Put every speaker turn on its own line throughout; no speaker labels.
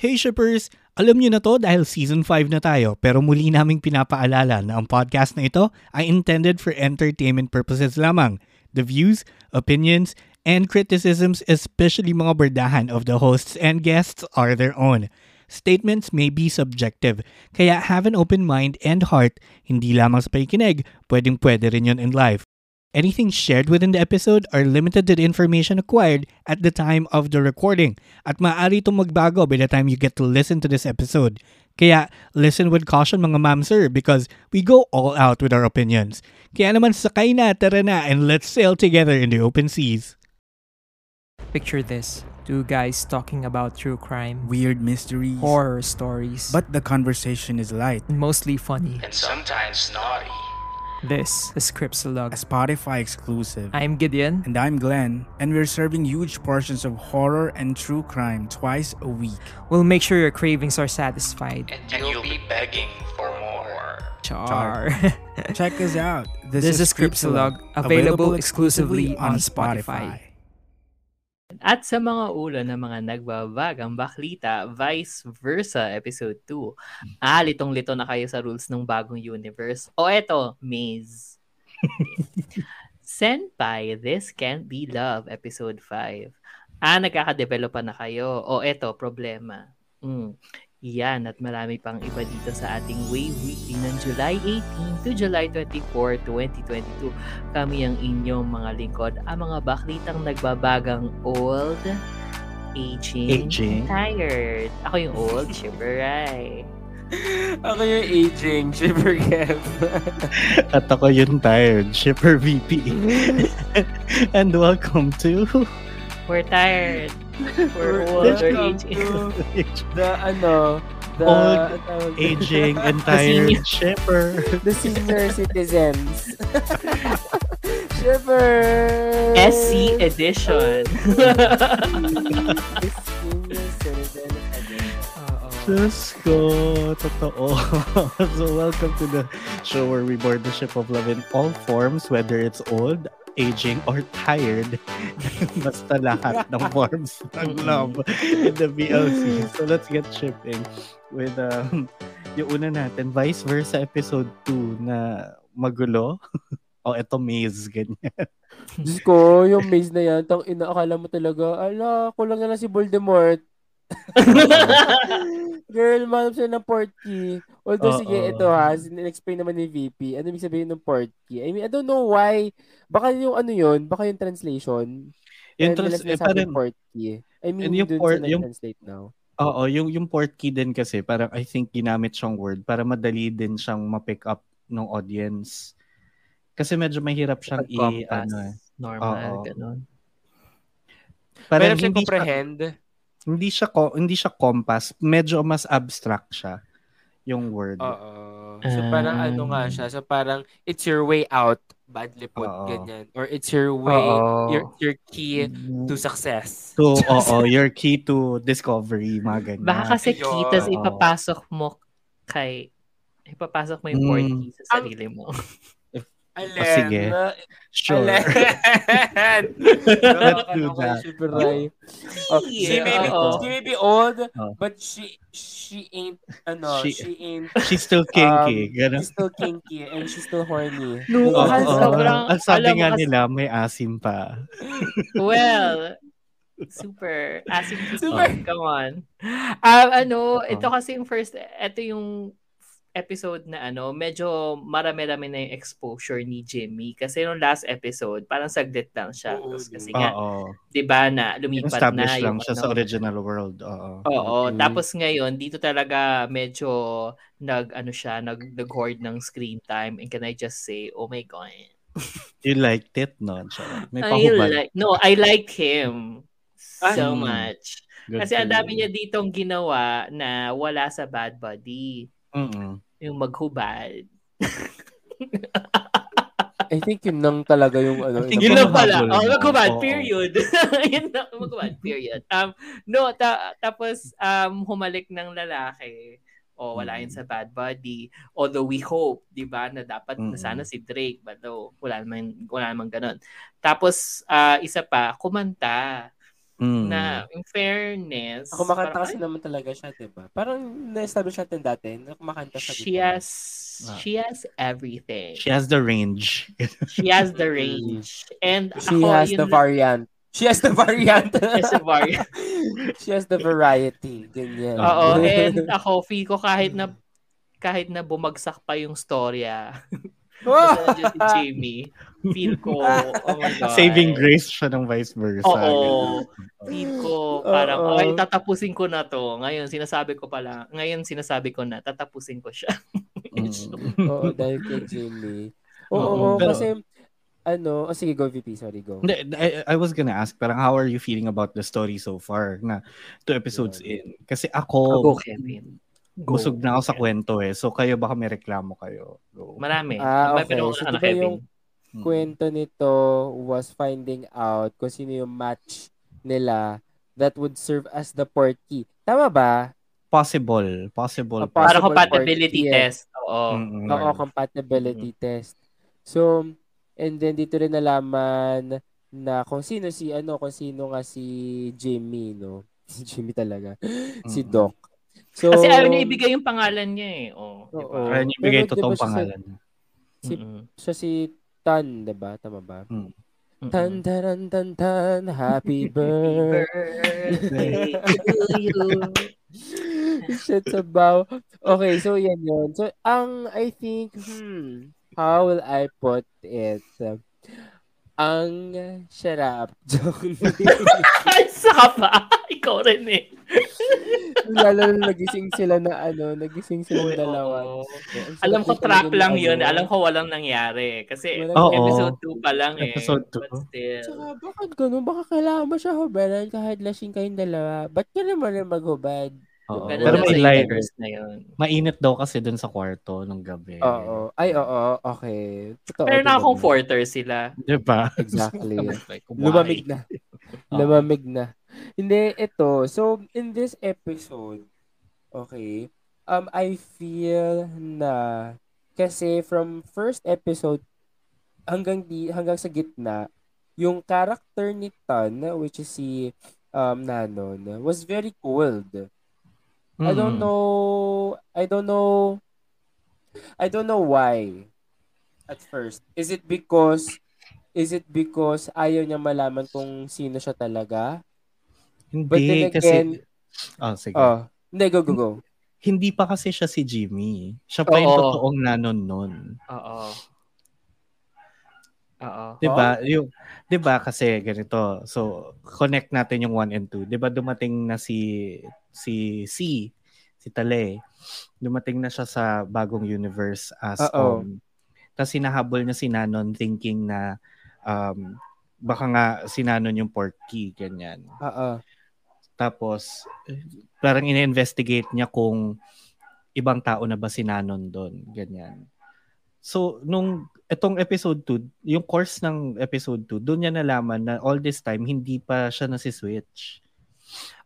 Hey shippers! Alam niyo na to dahil season 5 na tayo pero muli naming pinapaalala na ang podcast na ito ay intended for entertainment purposes lamang. The views, opinions, and criticisms especially mga berdahan of the hosts and guests are their own. Statements may be subjective, kaya have an open mind and heart, hindi lamang sa pakikinig, pwedeng pwede rin yun in life. Anything shared within the episode are limited to the information acquired at the time of the recording at maaari itong magbago by the time you get to listen to this episode. Kaya listen with caution mga ma'am sir because we go all out with our opinions. Kaya naman sakay na, tara na, and let's sail together in the open seas.
Picture this two guys talking about true crime,
weird mysteries,
horror stories,
but the conversation is light.
mostly funny.
and sometimes naughty.
This is Cripsalog.
A Spotify exclusive.
I'm Gideon.
and I'm Glenn, and we're serving huge portions of horror and true crime twice a week.
We'll make sure your cravings are satisfied.
And you'll be begging for more.
Char.
Check us out.
This is Cripsalog, available exclusively on Spotify.
At sa mga ulo ng mga nagbabagang baklita, vice versa, episode 2. Ah, litong-lito na kayo sa rules ng bagong universe. O eto, maze. Senpai, This Can't Be Love, episode 5. Ah, nagkakadevelop pa na kayo. O eto, problema. Mm. Yan at marami pang iba dito sa ating Wave Weekly ng July 18 to July 24, 2022. Kami ang inyong mga lingkod, ang mga baklitang nagbabagang old, aging,
Aging.
tired. Ako yung old, shiveray.
Ako yung aging, Shiver Kev.
At ako yung tired, shipper VP. and welcome to
We're tired. We're old, we're
Welcome
aging.
to the, ano, the,
Old,
ang tawag-
aging and tired shipper.
the senior citizens. Shiver!
SC edition.
The senior citizen
Diyos ko, totoo. so welcome to the show where we board the ship of love in all forms, whether it's old, aging, or tired. Basta lahat ng forms ng love in the BLC. So let's get shipping with um, yung una natin, vice versa episode 2 na magulo. o eto maze, ganyan.
Diyos ko, yung maze na yan, tang ina, akala mo talaga, ala, kulang na lang si Voldemort. Girl, manap siya ng port key. Although,
Oo.
sige, ito ha, explain naman ni VP. Ano ibig sabihin ng port key? I mean, I don't know why. Baka yung ano yun, baka yung translation.
Yung trans- eh, parang-
port key. I mean,
yung
dun
port-
sa
yung-
nag-translate now.
Oo, yung yung port key din kasi parang I think ginamit siyang word para madali din siyang ma-pick up ng audience. Kasi medyo mahirap siyang i ano eh.
Normal,
Oo.
ganun.
Parang
Pero siya
hindi siya,
comprehend.
Hindi siya ko- hindi siya compass, medyo mas abstract siya yung word.
Oo. So, parang
Ah.
ano nga siya. So, parang, it's your way out. Badly put,
Oo.
ganyan. Or it's your way,
Oo.
your, your key to success.
So, oo, your key to discovery, mga ganyan.
Baka kasi
Ayun.
key, tas ipapasok mo kay ipapasok mo yung
Mm.
key sa sarili mo.
Alen.
Oh, sige. Sure.
Alen.
Let's do that.
Super Rai. Oh, she may be she may be old,
Oh.
but she she ain't ano,
She-
she, ain't
She's still kinky.
um,
ganun.
she's still kinky and she's still horny.
No, kasi
oo.
sobrang-
Ang sabi nga
kasi-
nila, may asim pa.
well, super. Asim
Super.
super. Come on. Um, ano, ito kasi yung first, ito yung episode na ano, medyo marami-rami na yung exposure ni Jimmy. Kasi nung last episode, parang saglit lang siya.
Oo,
Tapos kasi nga, di ba na lumipat
Establish
na
lang
yung
siya
ano,
sa original world. Oo.
Oo,
Mm.
tapos ngayon dito talaga medyo nag ano siya, nag nag-hoard ng screen time and can I just say, oh my god.
You liked it, no? May
I
pahubad.
like No, I like him so
Mm.
much.
Good
Kasi ang dami niya ditong ginawa na wala sa Bad Buddy.
Mm-mm.
Yung maghubad.
I think yun lang talaga yung ano.
Yun lang pala. Oh, maghubad, period. Yun lang, maghubad, period. Um, no, ta- tapos um, humalik ng lalaki. O wala yun sa Bad Buddy. Although we hope, di ba, na dapat na sana si Drake. But no, wala naman, wala naman ganun. Tapos, ah, isa pa, kumanta.
Mm.
na in fairness,
Ako makanta
parang,
kasi naman talaga siya, di ba? Parang na-establish natin dati na kumakanta sa
she has she has
Ah.
everything.
She has the range.
She has the range. And
She
ako,
has the
na-
variant. She has the variant.
She has the variant.
She has the variety. Ganyan.
Oo, and ako, feel ko kahit na kahit na bumagsak pa yung storya, nandiyan si Jamie, feel ko, oh my God.
Saving grace siya ng vice versa.
Oo. Feel ko parang,
Oo.
ay, tatapusin ko na to. Ngayon, sinasabi ko pala, ngayon sinasabi ko na, tatapusin ko siya.
Mm.
Oo, dahil kay Jimmy. Oo,
Oo, pero-
kasi, ano, oh, sige, go VP, sorry, go.
I, I was gonna ask, parang how are you feeling about the story so far na two episodes in? Kasi ako,
Go, Kevin. Go.
busog na ako sa kwento eh. So kayo baka may reklamo kayo. Go.
Marami.
Ah,
May
okay.
pinungunan
So,
ka
di
na,
ba
Kevin.
yung
Mm.
kwento nito was finding out kung sino yung match nila that would serve as the port key. Tama ba?
Possible. Possible.
Ah,
pa.
Para
possible
compatibility test. Oo.
Mm-mm.
Oo, compatibility test. So, and then dito rin nalaman na kung sino si ano, kung sino nga si Jimmy, no? Si Jimmy talaga. si
Mm-mm.
Doc. So,
Kasi ayaw niya ibigay yung pangalan niya eh. Oh,
Oo.
diba?
Kaya niya ibigay totoong
siya
pangalan.
si,
Mm-mm.
siya si Tan, 'di ba? Tama ba?
Mm-mm.
Tan tan tan tan happy birthday.
To you.
Shit's about. Okay, so yan yun. So, ang I think, hmm, how will I put it? Ang sarap. Joke.
Ay, saka pa. Ikaw rin eh.
Lalo na nagising sila na ano, nagising sila
Oo.
dalawa. Ang sarap
Alam ko trap lang
ng
yun.
ano.
Alam ko walang nangyari. Kasi
Oo.
episode 2 pa lang eh.
Episode two.
But still.
Tsaka, bakit ganun? Baka kailangan mo siya hubaran kahit lasing kayong dalawa. Ba't ka naman rin maghubad?
Oo.
Ganun
Pero may light.
na yun.
Mainit daw kasi dun sa kwarto nung gabi.
Oo. Ay, oo. Okay. Totoo.
Pero naka-comforter sila.
Di ba?
Exactly.
Like?
Lumamig na. Lumamig na. Hindi, ito. So, in this episode, okay, um, I feel na kasi from first episode hanggang di hanggang sa gitna, yung character ni Tan, which is si um, Nanon, was very cold. I don't
Mm.
know, I don't know, I don't know why at first. Is it because, is it because ayaw niya malaman kung sino siya talaga? But
Hindi
then
kasi...
again,
Oh, sige.
oh, hindi, go, go, go.
Hindi pa kasi siya si Jimmy. Siya pa yung
Oo.
totoong nanon nun.
Oo. Oo.
'Di ba? Yung 'di ba kasi ganito. So, connect natin yung 1 and 2. 'Di ba dumating na si si C, si Tale. Dumating na siya sa bagong universe as
Oo.
um, Tapos hinahabol niya si Nanon thinking na um, baka nga si Nanon yung port key, ganyan.
Oo.
Tapos, parang ina-investigate niya kung ibang tao na ba si Nanon doon, ganyan. So, nung itong episode 2, yung course ng episode 2, doon niya nalaman na all this time, hindi pa siya nasi-switch.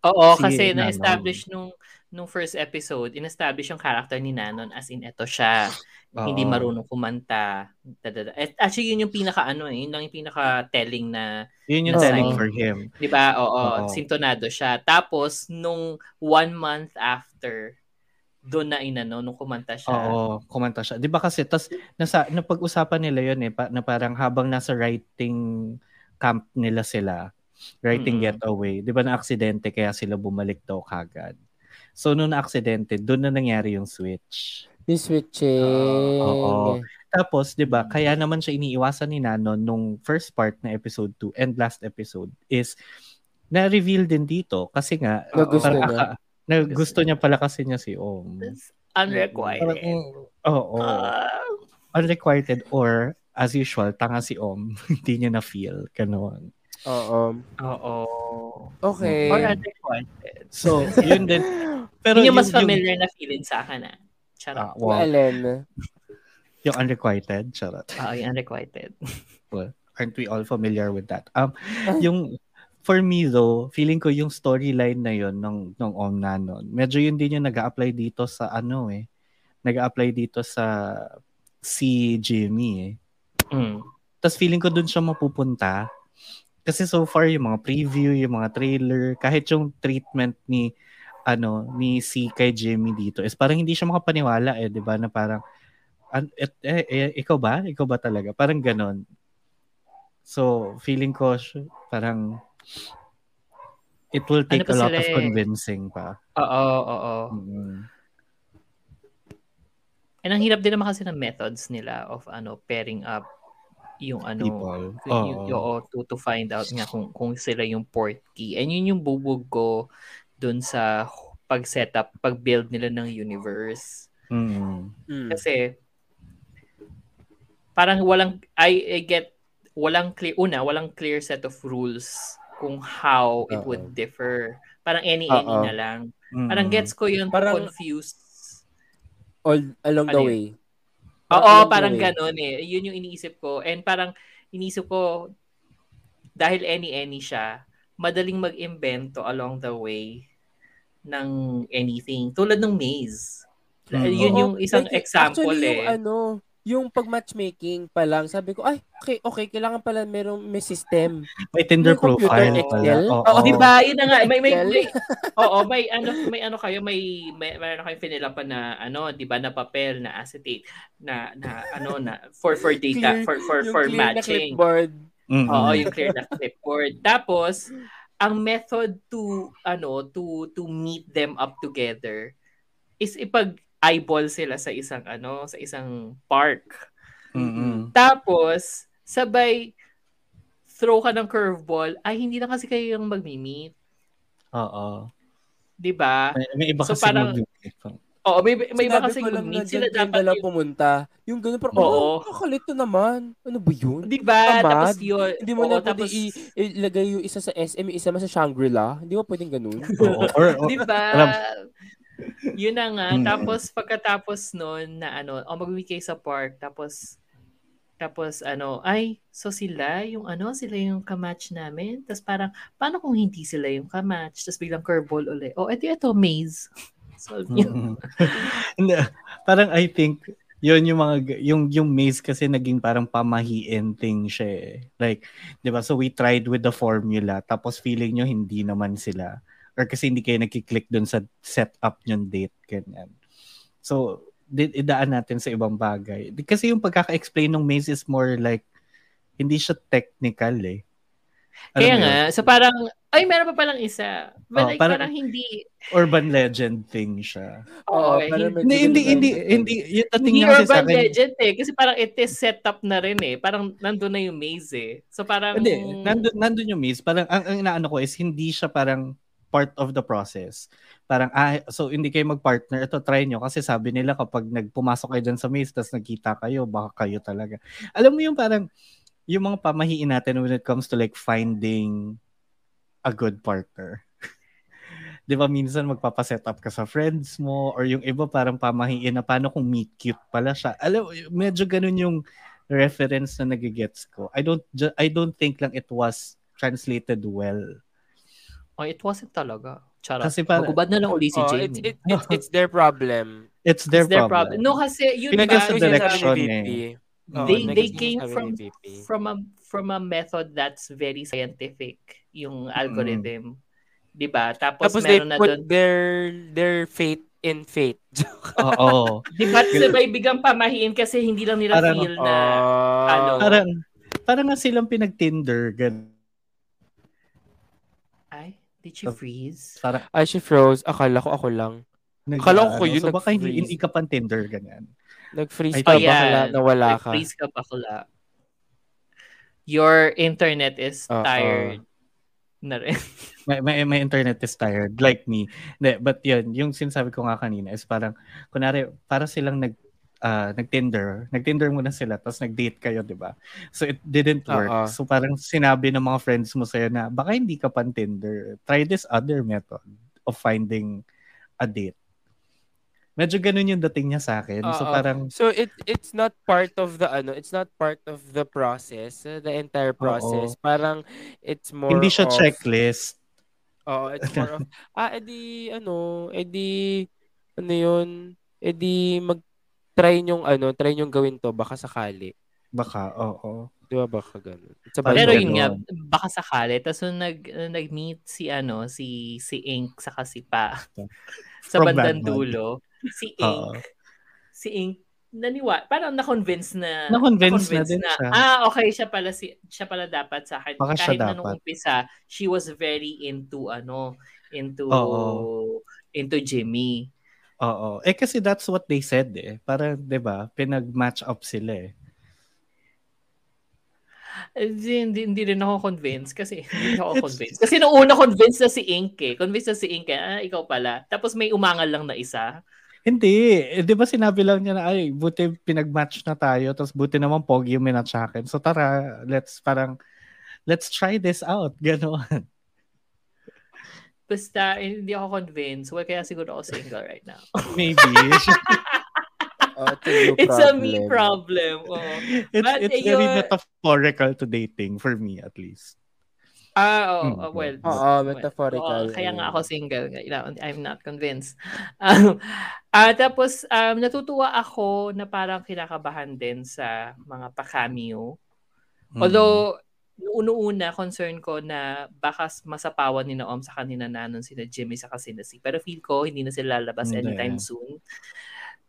Oo,
Si
kasi
Nanon.
na-establish nung nung first episode, in-establish yung character ni Nanon as in eto siya.
Oo.
Hindi marunong kumanta. Dadada. Eh, Actually, yun yung pinaka ano eh, yun lang yung pinaka telling na,
Yun yung telling for him.
'di ba? Oo,
Oo.
sintonado siya. Tapos nung one month after, doon na inano nung kumanta siya.
Oo, kumanta siya. 'Di ba kasi tas nasa napag-usapan nila 'yon eh pa, na parang habang nasa writing camp nila sila, writing
Mm-mm.
getaway, 'di ba na aksidente kaya sila bumalik daw kagad. So nung na-aksidente, doon na nangyari yung switch.
Yung switching.
Oo. Tapos, 'di ba, kaya naman siya iniiwasan ni Nanon nung first part na episode 2 and last episode is na-reveal din dito kasi nga
Na gusto
parang
niya.
aka- na gusto niya pala kasi niya si Om.
It's unrequited.
Oo.
Ah.
unrequited or as usual, tanga si Om. Hindi niya na-feel. Ganon.
Oo.
Oo.
Okay.
Or unrequited.
So, yun din. Pero
Yun yung mas
yung,
familiar na feeling sa akin ah. Charot.
ah,
Yung
wow,
Allen.
yung unrequited. Charot.
Oo, yung unrequited.
Aren't we all familiar with that? Um, yung, for me though, feeling ko yung storyline na yun ng, ng Om Nanon, medyo yun din yung nag apply dito sa ano eh. nag apply dito sa si Jimmy eh.
Mm.
Tapos feeling ko dun siya mapupunta kasi so far yung mga preview, yung mga trailer, kahit yung treatment ni ano ni si kay Jimmy dito is parang hindi siya makapaniwala eh, 'di ba? Na parang an, et, eh, eh, ikaw ba? Ikaw ba talaga? Parang ganon. So, feeling ko parang it will take
pa
a lot
sila
of
eh?
convincing pa.
Oo, oo.
Mm.
And ang hirap din naman kasi ng methods nila of ano pairing up yung ano
People.
yung,
Oo.
oo, to, to find out nga kung, kung sila yung port key. And yun yung bubog ko dun sa pag-setup, pag-build nila ng universe.
Mm.
Kasi parang walang I, I get walang clear una, walang clear set of rules kung how it
Oo.
would differ. Parang any-any
Oo.
na lang.
Mm.
Parang gets ko yun
Parang-
confused.
All along the
Ano yun? Oo, parang
way.
ganun eh. Yun yung iniisip ko. And parang iniisip ko, dahil any-any siya, madaling mag-invento along the way ng anything. Tulad ng maze.
Mm.
Yun
Oo,
yung isang
like,
example
actually,
eh.
yung ano, yung pag matchmaking pa lang, sabi ko, ay, okay, okay, kailangan pala merong may system.
May Tinder
May computer
profile
Excel?
pala. Oo.
Oo.
Di ba? Yun na nga. May, may, may, oo, may ano, may ano kayo, may, may, meron kayong finilapan na, ano, di ba, na papel, na acetate, na, na, ano, na, for, for data,
Clear-
for, for,
yung
for
clear na
matching.
clipboard.
Mm-mm.
Oo, yung clear na clipboard. Tapos, ang method to ano to to meet them up together is ipag eyeball sila sa isang ano sa isang park.
Mm-mm.
Tapos sabay throw ka ng curveball ay hindi na kasi kayo yung magmi-meet,
Oo.
'di ba?
May, may iba
So,
kasi
parang- Oo, may may iba kasi mag-meet sila dapat yung,
pumunta. Yung ganun, parang,
Oo.
oh, kakalito naman. Ano ba yun?
'di ba? Tapos yun,
Hindi mo
oo,
na pwede
tapos,
i- ilagay yung isa sa SM, yung isa mo sa Shangri-La. Hindi mo pwedeng ganun.
Oo. Or, or,
Di ba? Yun na nga.
Mm.
Tapos pagkatapos noon na ano, oh, mag kayo sa park. Tapos, tapos ano, ay, so sila, yung ano, sila yung kamatch namin. Tapos parang, paano kung hindi sila yung kamatch? Tapos biglang curveball ulit. Oh, eto, eto, maze. Solve yun.
Mm. Hindi, parang I think yun yung mga yung yung maze kasi naging parang pamahiin thing siya eh. Like, 'di ba? So we tried with the formula tapos feeling nyo hindi naman sila or kasi hindi kayo nagki-click dun sa setup yung date ganyan. So di- idaan natin sa ibang bagay. Di- Kasi yung pagkaka-explain ng maze is more like hindi siya technical eh. Alam
Kaya
mo yun?
nga, so parang, ay, meron pa palang isa. But
Oh,
like,
parang-
parang, hindi,
urban legend thing siya.
oo,
Oo, parang
hindi,
Hindi, hindi, hindi, yung dating
hindi
niya kasi sa
urban
akin,
legend eh. Kasi parang it is set up na rin eh. Parang nandun na yung maze eh. So parang,
Hindi, nandun, nandun yung maze. Parang, ang, ang inaano ko is, hindi siya parang part of the process. Parang, ah, so hindi kayo mag-partner, ito try nyo. Kasi sabi nila kapag nagpumasok kayo dyan sa maze, tapos nagkita kayo, baka kayo talaga. Alam mo yung parang, yung mga pamahiin natin when it comes to like finding a good partner. 'Di ba minsan magpapaset up ka sa friends mo or yung iba parang pamahiin na paano kung meet cute pala siya. Alam medyo ganun yung reference na nagigets ko. I don't I don't think lang it was translated well.
Oh, it wasn't talaga. Charot.
Kasi parang-
Magubad na lang uli si
Oh,
Jamie.
it's, it, it's, it's their problem.
It's their,
It's their
problem.
problem. No, kasi yun
Pinag-
ba,
sa direction eh.
Oo,
they came from from a from a method that's very scientific yung algorithm. 'Di ba? Tapos,
Tapos they
meron na
put
doon,
their their faith in faith.
Oo.
'di ba? Sabay bigang pamahiin kasi hindi lang nila
Parang-
feel na
Ah,
ano.
Parang parang nga silang pinag-Tinder gan.
Did you freeze?
Parang
Ay, she froze. Akala ko ako lang.
nag-
Akala ko
ano,
yun,
So baka hindi,
nag-freeze.
hindi ka pan Tinder ganyan.
Nag-freeze
Ay,
ka ba? Kala,
yan.
nawala ka.
Freeze ka bakla. Your internet is
Oo.
tired na rin.
My, my, my internet is tired, like me. But yun, yung sinasabi ko nga kanina is parang, kunwari, para silang nag, ah, nag-Tinder, nag-Tinder muna sila, tapos nag-date kayo, di ba? So it didn't work.
Oo.
So parang sinabi ng mga friends mo sa'yo na, baka hindi ka pan Tinder. Try this other method of finding a date. Medyo ganun yung dating niya sa akin. So
Oo.
parang,
So it it's not part of the ano, it's not part of the process, uh, the entire process. Parang it's more
hindi siya
of,
checklist.
Oo, it's more of ah edi ano, edi ano 'yun, edi mag try nyong ano, try nyong gawin to baka sakali.
Baka, oo.
Di ba baka ganun?
Pero
about
yun nga, baka sakali. Tapos nung nag, nag-meet si ano, si si Ink sa Kasipa sa
From
bandang
Batman.
dulo, si. Ink, si Ink naniwa, parang na-convince na
Na-convince na
na-convince
din siya.
ah okay siya pala si siya pala dapat sa akin
Baka
kahit na nung umpisa she was very into ano into
Oo.
into Jimmy
Oo. Eh kasi that's what they said eh. Para, 'di ba, pinag-match up sila eh.
Hindi, hindi, hindi rin ako convinced kasi hindi ako convinced. Kasi nung una convinced na si Ink eh. Convinced na si Ink eh. Ah, ikaw pala. Tapos may umangal lang na isa.
Hindi. Eh, di ba sinabi lang niya na, ay, buti pinag-match na tayo, tapos buti naman pogi yung minatch akin. So tara, let's parang, let's try this out. Ganon.
Basta eh, hindi ako convinced. Well, kaya siguro ako single right now.
Maybe.
Oh, it's a
me
problem.
Oh.
it's
But
it's very
yun-
metaphorical to dating for me at least.
Ah, oo,
Hmm,
oh, well.
Oo,
well,
metaphorical.
oo, kaya nga ako single. You know, I'm not convinced. Um, ah, tapos, um, natutuwa ako na parang kinakabahan din sa mga pa-cameo.
Mm.
Although, noong una concern ko na baka masapawan ni Naom sa kanina na nun sina Jimmy sa sina si. Pero feel ko, hindi na sila lalabas
Hindi.
anytime soon.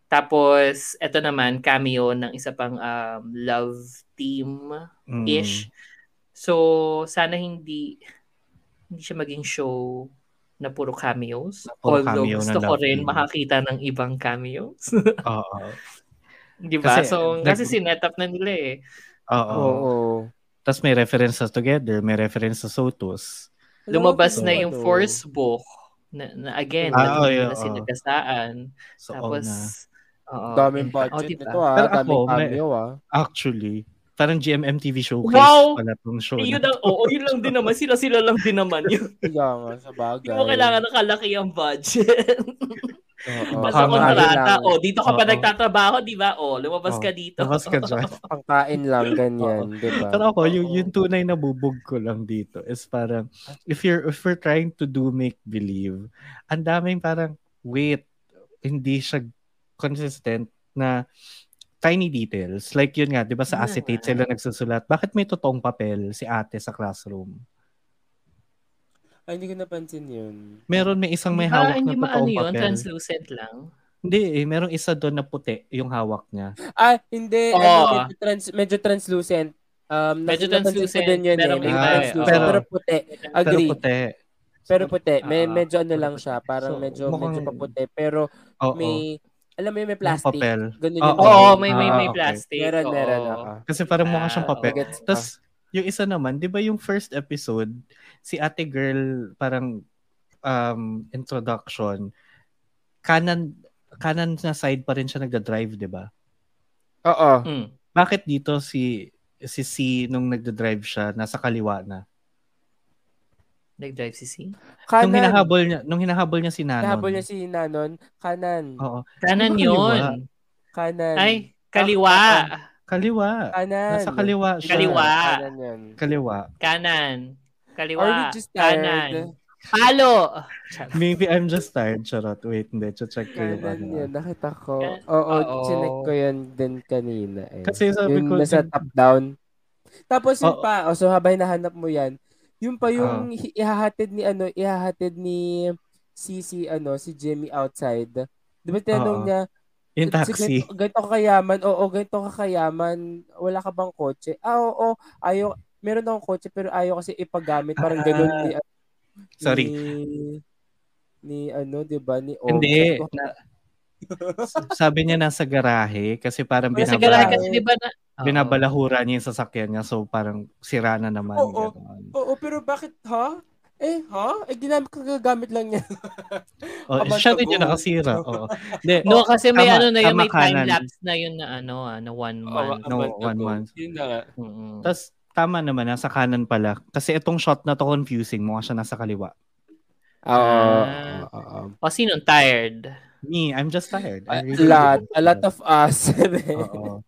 Tapos, eto naman, cameo ng isa pang um, love team-ish.
Mm.
So, sana hindi hindi siya maging show na puro cameos.
Na puro
Although
cameo
gusto
na
ko rin
team.
makakita ng ibang cameos.
Oo.
Di ba?
Kasi,
so,
nag-
kasi sinet up na nila eh.
Oo. Tapos may reference sa Together, may reference sa Sotus.
Lumabas na yung first book na, na again,
Ah,
ah,
oo, yun,
na
oo.
sinagasaan.
So,
Tapos,
na.
oo.
Daming
Oh,
budget
diba?
nito ah.
Pero ako,
Daming
may-
cameo ah.
Actually, parang GMMTV showcase
Wow!
pala tong show.
Yun lang, oo, yun lang din naman. Sila-sila lang din naman yun.
Nga, sa bagay.
Hindi mo kailangan ng kalaki ang budget.
Oo.
Basta kontrata. O, dito ka pa
Oo.
nagtatrabaho, di ba? O, lumabas
Oo,
ka dito.
Labas ka dyan.
Pangkain lang, ganyan. di ba?
Pero ako, yung, yung tunay na bubog ko lang dito is parang, if you're, if we're trying to do make-believe, ang daming parang, wait, hindi siya consistent na tiny details. Like yun nga, di ba sa acetate sila nagsusulat, bakit may totoong papel si ate sa classroom?
Ay, hindi ko napansin yun.
Meron may isang may hawak na
ba ano
totoong
yun?
papel.
Translucent lang.
Hindi eh, merong isa doon na puti yung hawak niya.
Ah, hindi.
Oo.
Ano, medyo, trans, medyo translucent. Um,
Medyo translucent,
din yun
pero
eh.
may
Medyo
Ah,
translucent.
pero-
Pero, puti. Agree.
Pero puti.
Pero puti. May,
Ah,
medyo ano lang siya. Parang
So,
medyo,
mukhang-
medyo paputi. Pero
Oo.
may, alam mo yun, may
Yung
plastic.
papel.
Ganun
Oo.
yung
Oo,
papel.
may may
Ah,
may
okay.
plastic.
Meron,
oo.
meron. oo.
Kasi parang mukha siyang
Ah,
papel.
Gets ka.
Tapos, yung isa naman, di ba yung first episode, si ate girl, parang um, introduction, kanan kanan na side pa rin siya nagda-drive, di ba?
Oo.
Mm.
Bakit dito si si C nung nagda-drive siya, nasa kaliwa na?
Nag-drive si C?
Kanan.
Nung hinahabol niya, nung hinahabol niya si Nanon.
Hinahabol niya si Nanon. Kanan.
Oo.
Kanan
Di ba kaliwa?
yun.
Kanan.
Ay, kaliwa.
Kaliwa.
Kanan.
Nasa kaliwa siya.
Kaliwa.
Kanan yan.
Kaliwa.
Kanan. Kaliwa.
Are we just tired?
Kanan. Halo.
Maybe I'm just tired. Charot. Wait, hindi. Check ko yung
Kanan
ano.
yan. Nakita ko. Oo,
Oo.
chinek ko yan din kanina eh.
Kasi sabi
yung
ko,
nasa
din-
top down. Tapos yung
Oo.
pa, oh, so habang hinahanap mo yan, yung pa yung hi- ihahatid ni ano, ihahatid ni si si ano, si Jimmy outside. Di ba tinanong
Oo.
niya,
yung
"Si
taxi.
Ganito, ganito ka kayaman, oo, ganito ka kayaman, wala ka bang kotse? Ah, oo, ayaw, meron akong kotse pero ayaw kasi ipagamit, parang ganun ni,
Ah. Sorry.
ni, ni ano, di ba, ni Om.
Hindi.
Sabi ko,
Na, sabi niya nasa garahe kasi parang
Nasa
Binabala-
garahe
binabala,
kasi di ba na... Oo.
binabalahura niya yung sasakyan niya so parang sira na naman.
Oo. Oo, pero bakit, ha? Eh, ha? Eh, ginamit ko gagamit lang niya.
Oh, siya rin yung nakasira. Oo. Hindi,
No, kasi may
Tama,
ano na yun, may time
kanan.
lapse na yun na ano, ah, na one month.
no, one month.
Yun na nga.
Mm-mm.
Tapos tama naman, nasa kanan pala. Kasi itong shot na to confusing, mukha siya nasa kaliwa.
Oo.
Ah.
oo, oo.
O sino tired?
Me, I'm just tired.
A
really
lot. A lot of us.
Oo.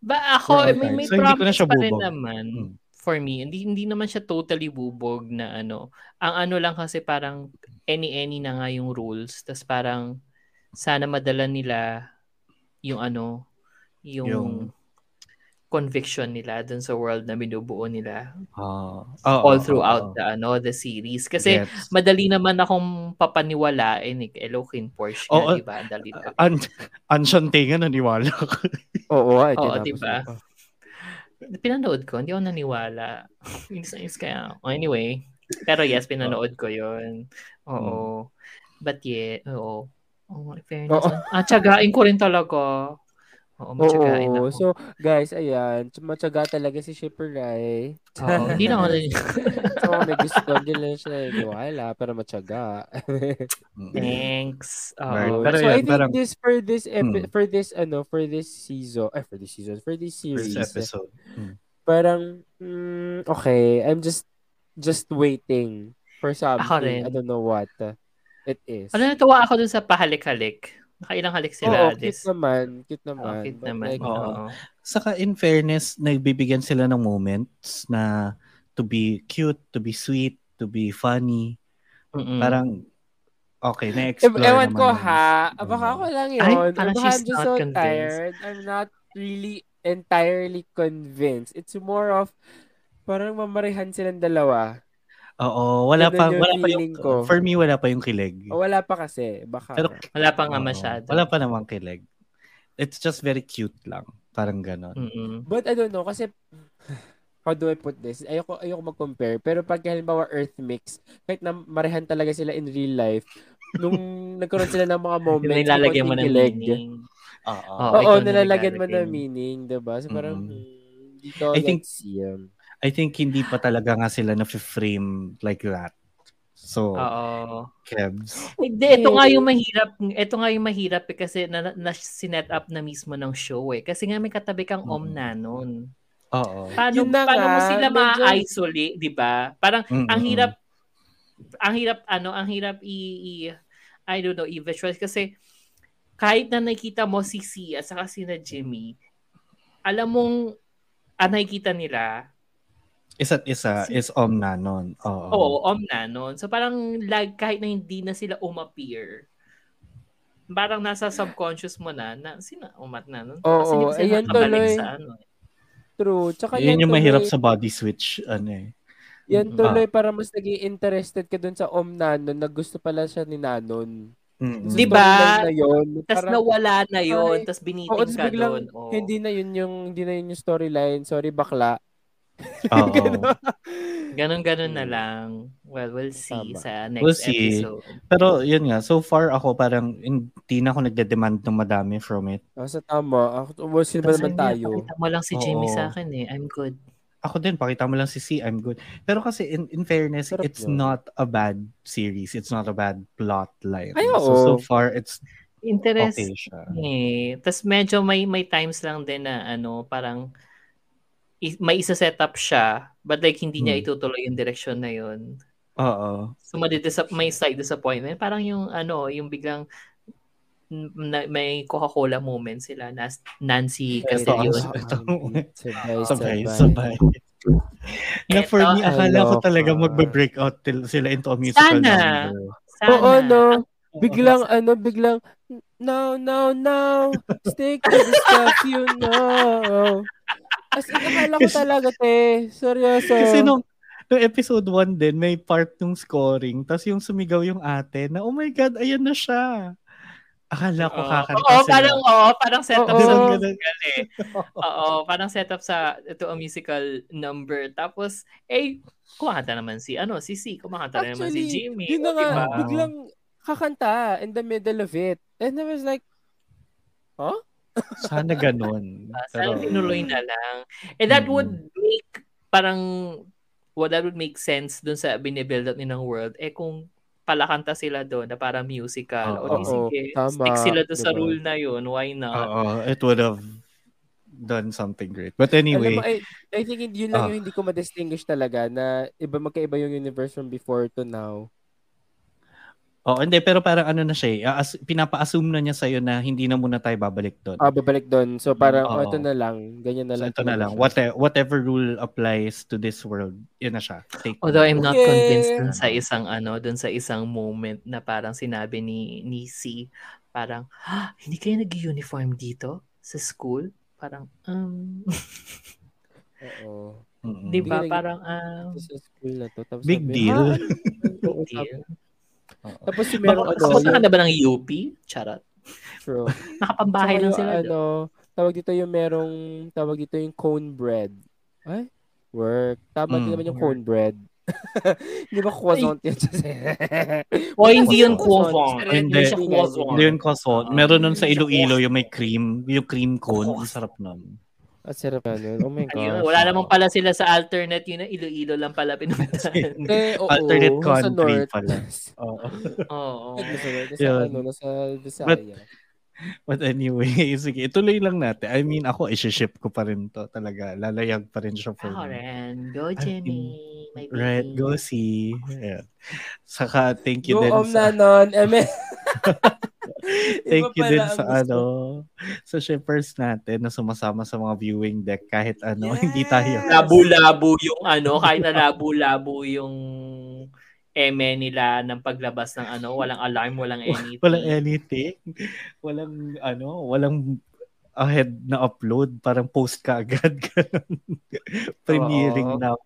Ba ako, may, may
So, hindi ko na
promise pa rin naman.
Hmm.
For me, hindi hindi naman siya totally bubog na ano. Ang ano lang kasi parang any-any na nga yung rules. Tapos parang sana madala nila yung ano, yung,
Yung-
conviction nila dun sa world na binubuo nila
Ah, oo,
all throughout
oo.
the ano the series kasi
Gets.
madali naman akong papaniwalain eh Elokin Porsche
Oo.
nga, di ba? Ang dali.
An Anshantae nga naniwala ko.
Oo, ay,
Oo,
tinapos
diba? Pinanood ko, hindi ako naniwala. Inis na inis kaya. ako. Anyway, pero yes, pinanood ko yun. Oo. But yeah, oo. Oh, fairness.
Oo.
Ah, tsagain ko rin talaga. Oo, matsagain
Oo,
ako.
so guys, ayan, matyaga talaga si Shipper Rai.
Oo, hindi na ako
so, may gusto, hindi lang siya naniwala, pero matyaga.
Thanks. Oo.
Pero
so
yun,
I think
parang-
this for this epi-
Hmm.
for this ano for this season, eh for this season, for this series.
First episode. Mm.
Parang mm, okay, I'm just just waiting for something.
rin.
I don't know what uh, it is.
Ano natuwa ako dun sa pahalik-halik. Nakailang halik
Oo,
sila.
cute
this.
naman, cute
Oo,
naman.
cute
But
naman.
like,
Oo.
Oo.
Saka in fairness, nagbibigyan sila ng moments na to be cute, to be sweet, to be funny.
Mm-mm.
Parang okay, na-explore
Ewan
naman
ko
yun.
ha.
Ano.
Baka ako lang yun.
Ay, parang
baka
she's
I'm just
not
so
convinced.
tired. I'm not really entirely convinced. It's more of parang mamarihan silang dalawa.
Oo, wala
Ganun
pa
yung
wala pa yung
feeling ko.
for me wala pa yung kilig.
O wala pa kasi. Baka.
Pero
Wala pa nga
oo,
masyado.
Wala pa namang kilig. It's just very cute lang. Parang ganon.
Mm-mm.
But I don't know kasi how do I put this? Ayoko, ayoko mag-compare. Pero pag halimbawa Earth Mix, kahit na marihan talaga sila in real life, nung nagkaroon sila ng mga
Yung
moments na
nilalagyan mo
konting
ng
kilig.
meaning.
Oo.
Oo,
Oo,
ikaw na
nilalagyan mo ng meaning, diba? So parang,
Mm.
hmm, dito,
I think-
see. Um,
I think hindi pa talaga nga sila na-frame like that. So,
Oo.
Kebs.
Hindi, ito nga yung mahirap. Ito nga yung mahirap eh, kasi na, na, sinet up na mismo ng show eh. Kasi nga may katabi kang
Mm.
Omna nun.
Oo.
Paano,
na
paano mo sila
medyo-
ma-isolate, di ba? Parang
Mm-mm.
ang hirap ang hirap ano, ang hirap i, i- I don't know, i-visualize kasi kahit na nakikita mo si C at saka si na Jimmy, alam mong ang nakikita nila,
Isa't isa
Si-
is Omna nun. Oo.
oo, Omna nun. So parang lag, kahit na hindi na sila umappear, parang nasa subconscious mo na, na sino umat na nun?
Oo,
Kasi
ayan tuloy.
sa ano. eh.
True. Tsaka
Yun
yan
yung mahirap
tuloy,
sa body switch. Ano eh.
yan tuloy para mas naging interested ka dun sa Om Nanon na gusto pala siya ni Nanon.
Mm-mm.
Di
Sa
ba?
storyline Na yun, parang-
nawala na yun,
Ay,
biniting
tapos
ka
biglang,
doon. Oo.
hindi na yun yung, hindi na yun yung storyline. Sorry, bakla.
Oo.
Ganon-ganon na
Hmm.
lang. Well, we'll see
Tama.
sa next
We'll see.
episode.
Pero yun nga, so far ako parang hindi na ako nagde-demand ng madami from it.
Ah, sa tama. Ako, well, sino ba naman tayo?
Pakita mo lang si Jimmy
Oo.
sa akin eh. I'm good.
Ako din, pakita mo lang si C, I'm good. Pero kasi in, in fairness,
Sarap
it's
yun.
not a bad series. It's not a bad plot line.
Ay,
so,
oo.
so far, it's
Interest.
okay siya.
Eh. Tapos medyo may may times lang din na ano, parang may isa set up siya, but like hindi niya
Hmm.
itutuloy yung direction na yun.
Oo.
So madidisap- may slight disappointment. Parang yung ano, yung biglang na, may Coca-Cola moment sila na Nancy
ito.
Sabay,
Sabay, na for me, akala ko talaga magbe-breakout til- sila into a musical
Sana.
number.
Sana.
Oo, no.
Oo.
Biglang, ano, biglang, no, no, no, stick to the stuff you know. As in, akala ko talaga, te. Seryoso.
Kasi nung, nung episode 1 din, may part ng scoring, tapos yung sumigaw yung ate na, oh my God, ayan na siya. Akala ko
Oo,
kakanta
oo,
sila.
parang, oo, parang set up
Oo.
sa musical eh. Oo, parang set up sa, ito a musical number. Tapos, eh, kumakanta naman si, ano, si C, kumakanta rin naman si
Actually,
Jimmy.
yun na nga,
diba?
biglang kakanta in the middle of it. And I was like, huh?
Sana ganun.
Ah, Sana
Pero,
tinuloy na lang. And that
Mm.
would make, parang, what that would make sense dun sa binibuild up nilang world, eh kung palakanta sila doon na parang musical.
Oo.
o di
Oo,
sige,
tama,
stick sila doon sa
diba?
rule na yun. Why not?
Oo, it would have done something great. But
Alam
anyway,
mo, I, I think yun lang
Ah.
yung hindi ko ma-distinguish talaga na iba magkaiba yung universe from before to now.
Oh, hindi, pero parang ano na siya, eh, as, pinapa-assume na niya sa'yo na hindi na muna tayo babalik doon.
Ah, babalik doon. So parang,
Oo.
oh, ito na lang. Ganyan na
so
lang.
ito na lang.
siya.
Whatever, whatever rule applies to this world, yun na siya. Take
Although I'm not
Yeah.
convinced dun sa isang ano, dun sa isang moment na parang sinabi ni ni C, parang, "Ah, hindi kayo nag-uniform dito sa school? parang, um,
Oo.
Mm-mm.
di ba? Parang, um,
Sa school na to. Tapos
Big
sabi,
deal.
"Ha? Oo, Tapos yung meron ano,
Nakapunta ka
yung
na ba ng UP? Charot.
true.
Nakapambahay
Tsaka
lang sila. doon.
Ano, tawag dito yung merong, tawag dito yung cone bread. Ay? Work. Tama din
Mm.
naman yung cone bread. Hindi ba croissant yun?
O, hindi yun
Croissant.
Hindi. Hindi yun croissant. Meron nun sa Iloilo yung may cream, yung cream cone. Ang sarap nun.
At sarap na nun. Oh my
Ayun,
gosh.
wala naman pala sila sa alternate yun na Iloilo lang pala pinuntahan.
Eh, oo.
Alternate country
north.
pala. Oo.
Oo.
Nasa, nasa,
Yun.
ano, nasa Visaya.
But- But anyway, sige, ituloy lang natin. I mean, ako, isi-ship ko pa rin to talaga. Lalayag pa rin siya for
Ako
me.
rin. Go, Jenny. My baby.
Right, go see. Yeah. Saka, thank you
Go
din
om
sa...
na nun.
Thank
Iba
you din sa ano, sa shippers natin na sumasama sa mga viewing deck kahit ano, hindi tayo.
Yes.
Labo-labo yung ano, kahit na labo-labo yung eme nila ng paglabas ng ano, walang alarm, walang anything.
Walang anything. Walang ano, walang ahead na upload, parang post ka agad ganun. Premiering
Oo.
now.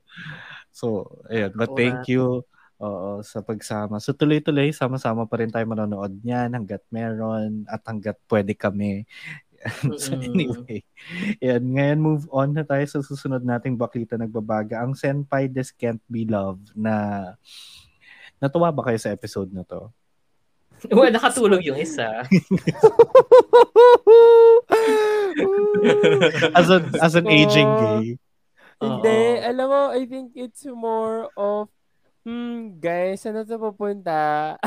So, ayun, but thank you oo, sa pagsama. So tuloy-tuloy, sama-sama pa rin tayo manonood niyan hanggat meron at hanggat pwede kami. so anyway, yan. Ngayon move on na tayo sa susunod nating baklita nagbabaga. Ang Senpai This Can't Be Love na natuwa ba kayo sa episode na to?
Well, nakatulog yung isa.
as an as an aging gay.
Hindi.
Oo.
Alam mo, I think it's more of, hmm, guys, saan na ito pupunta?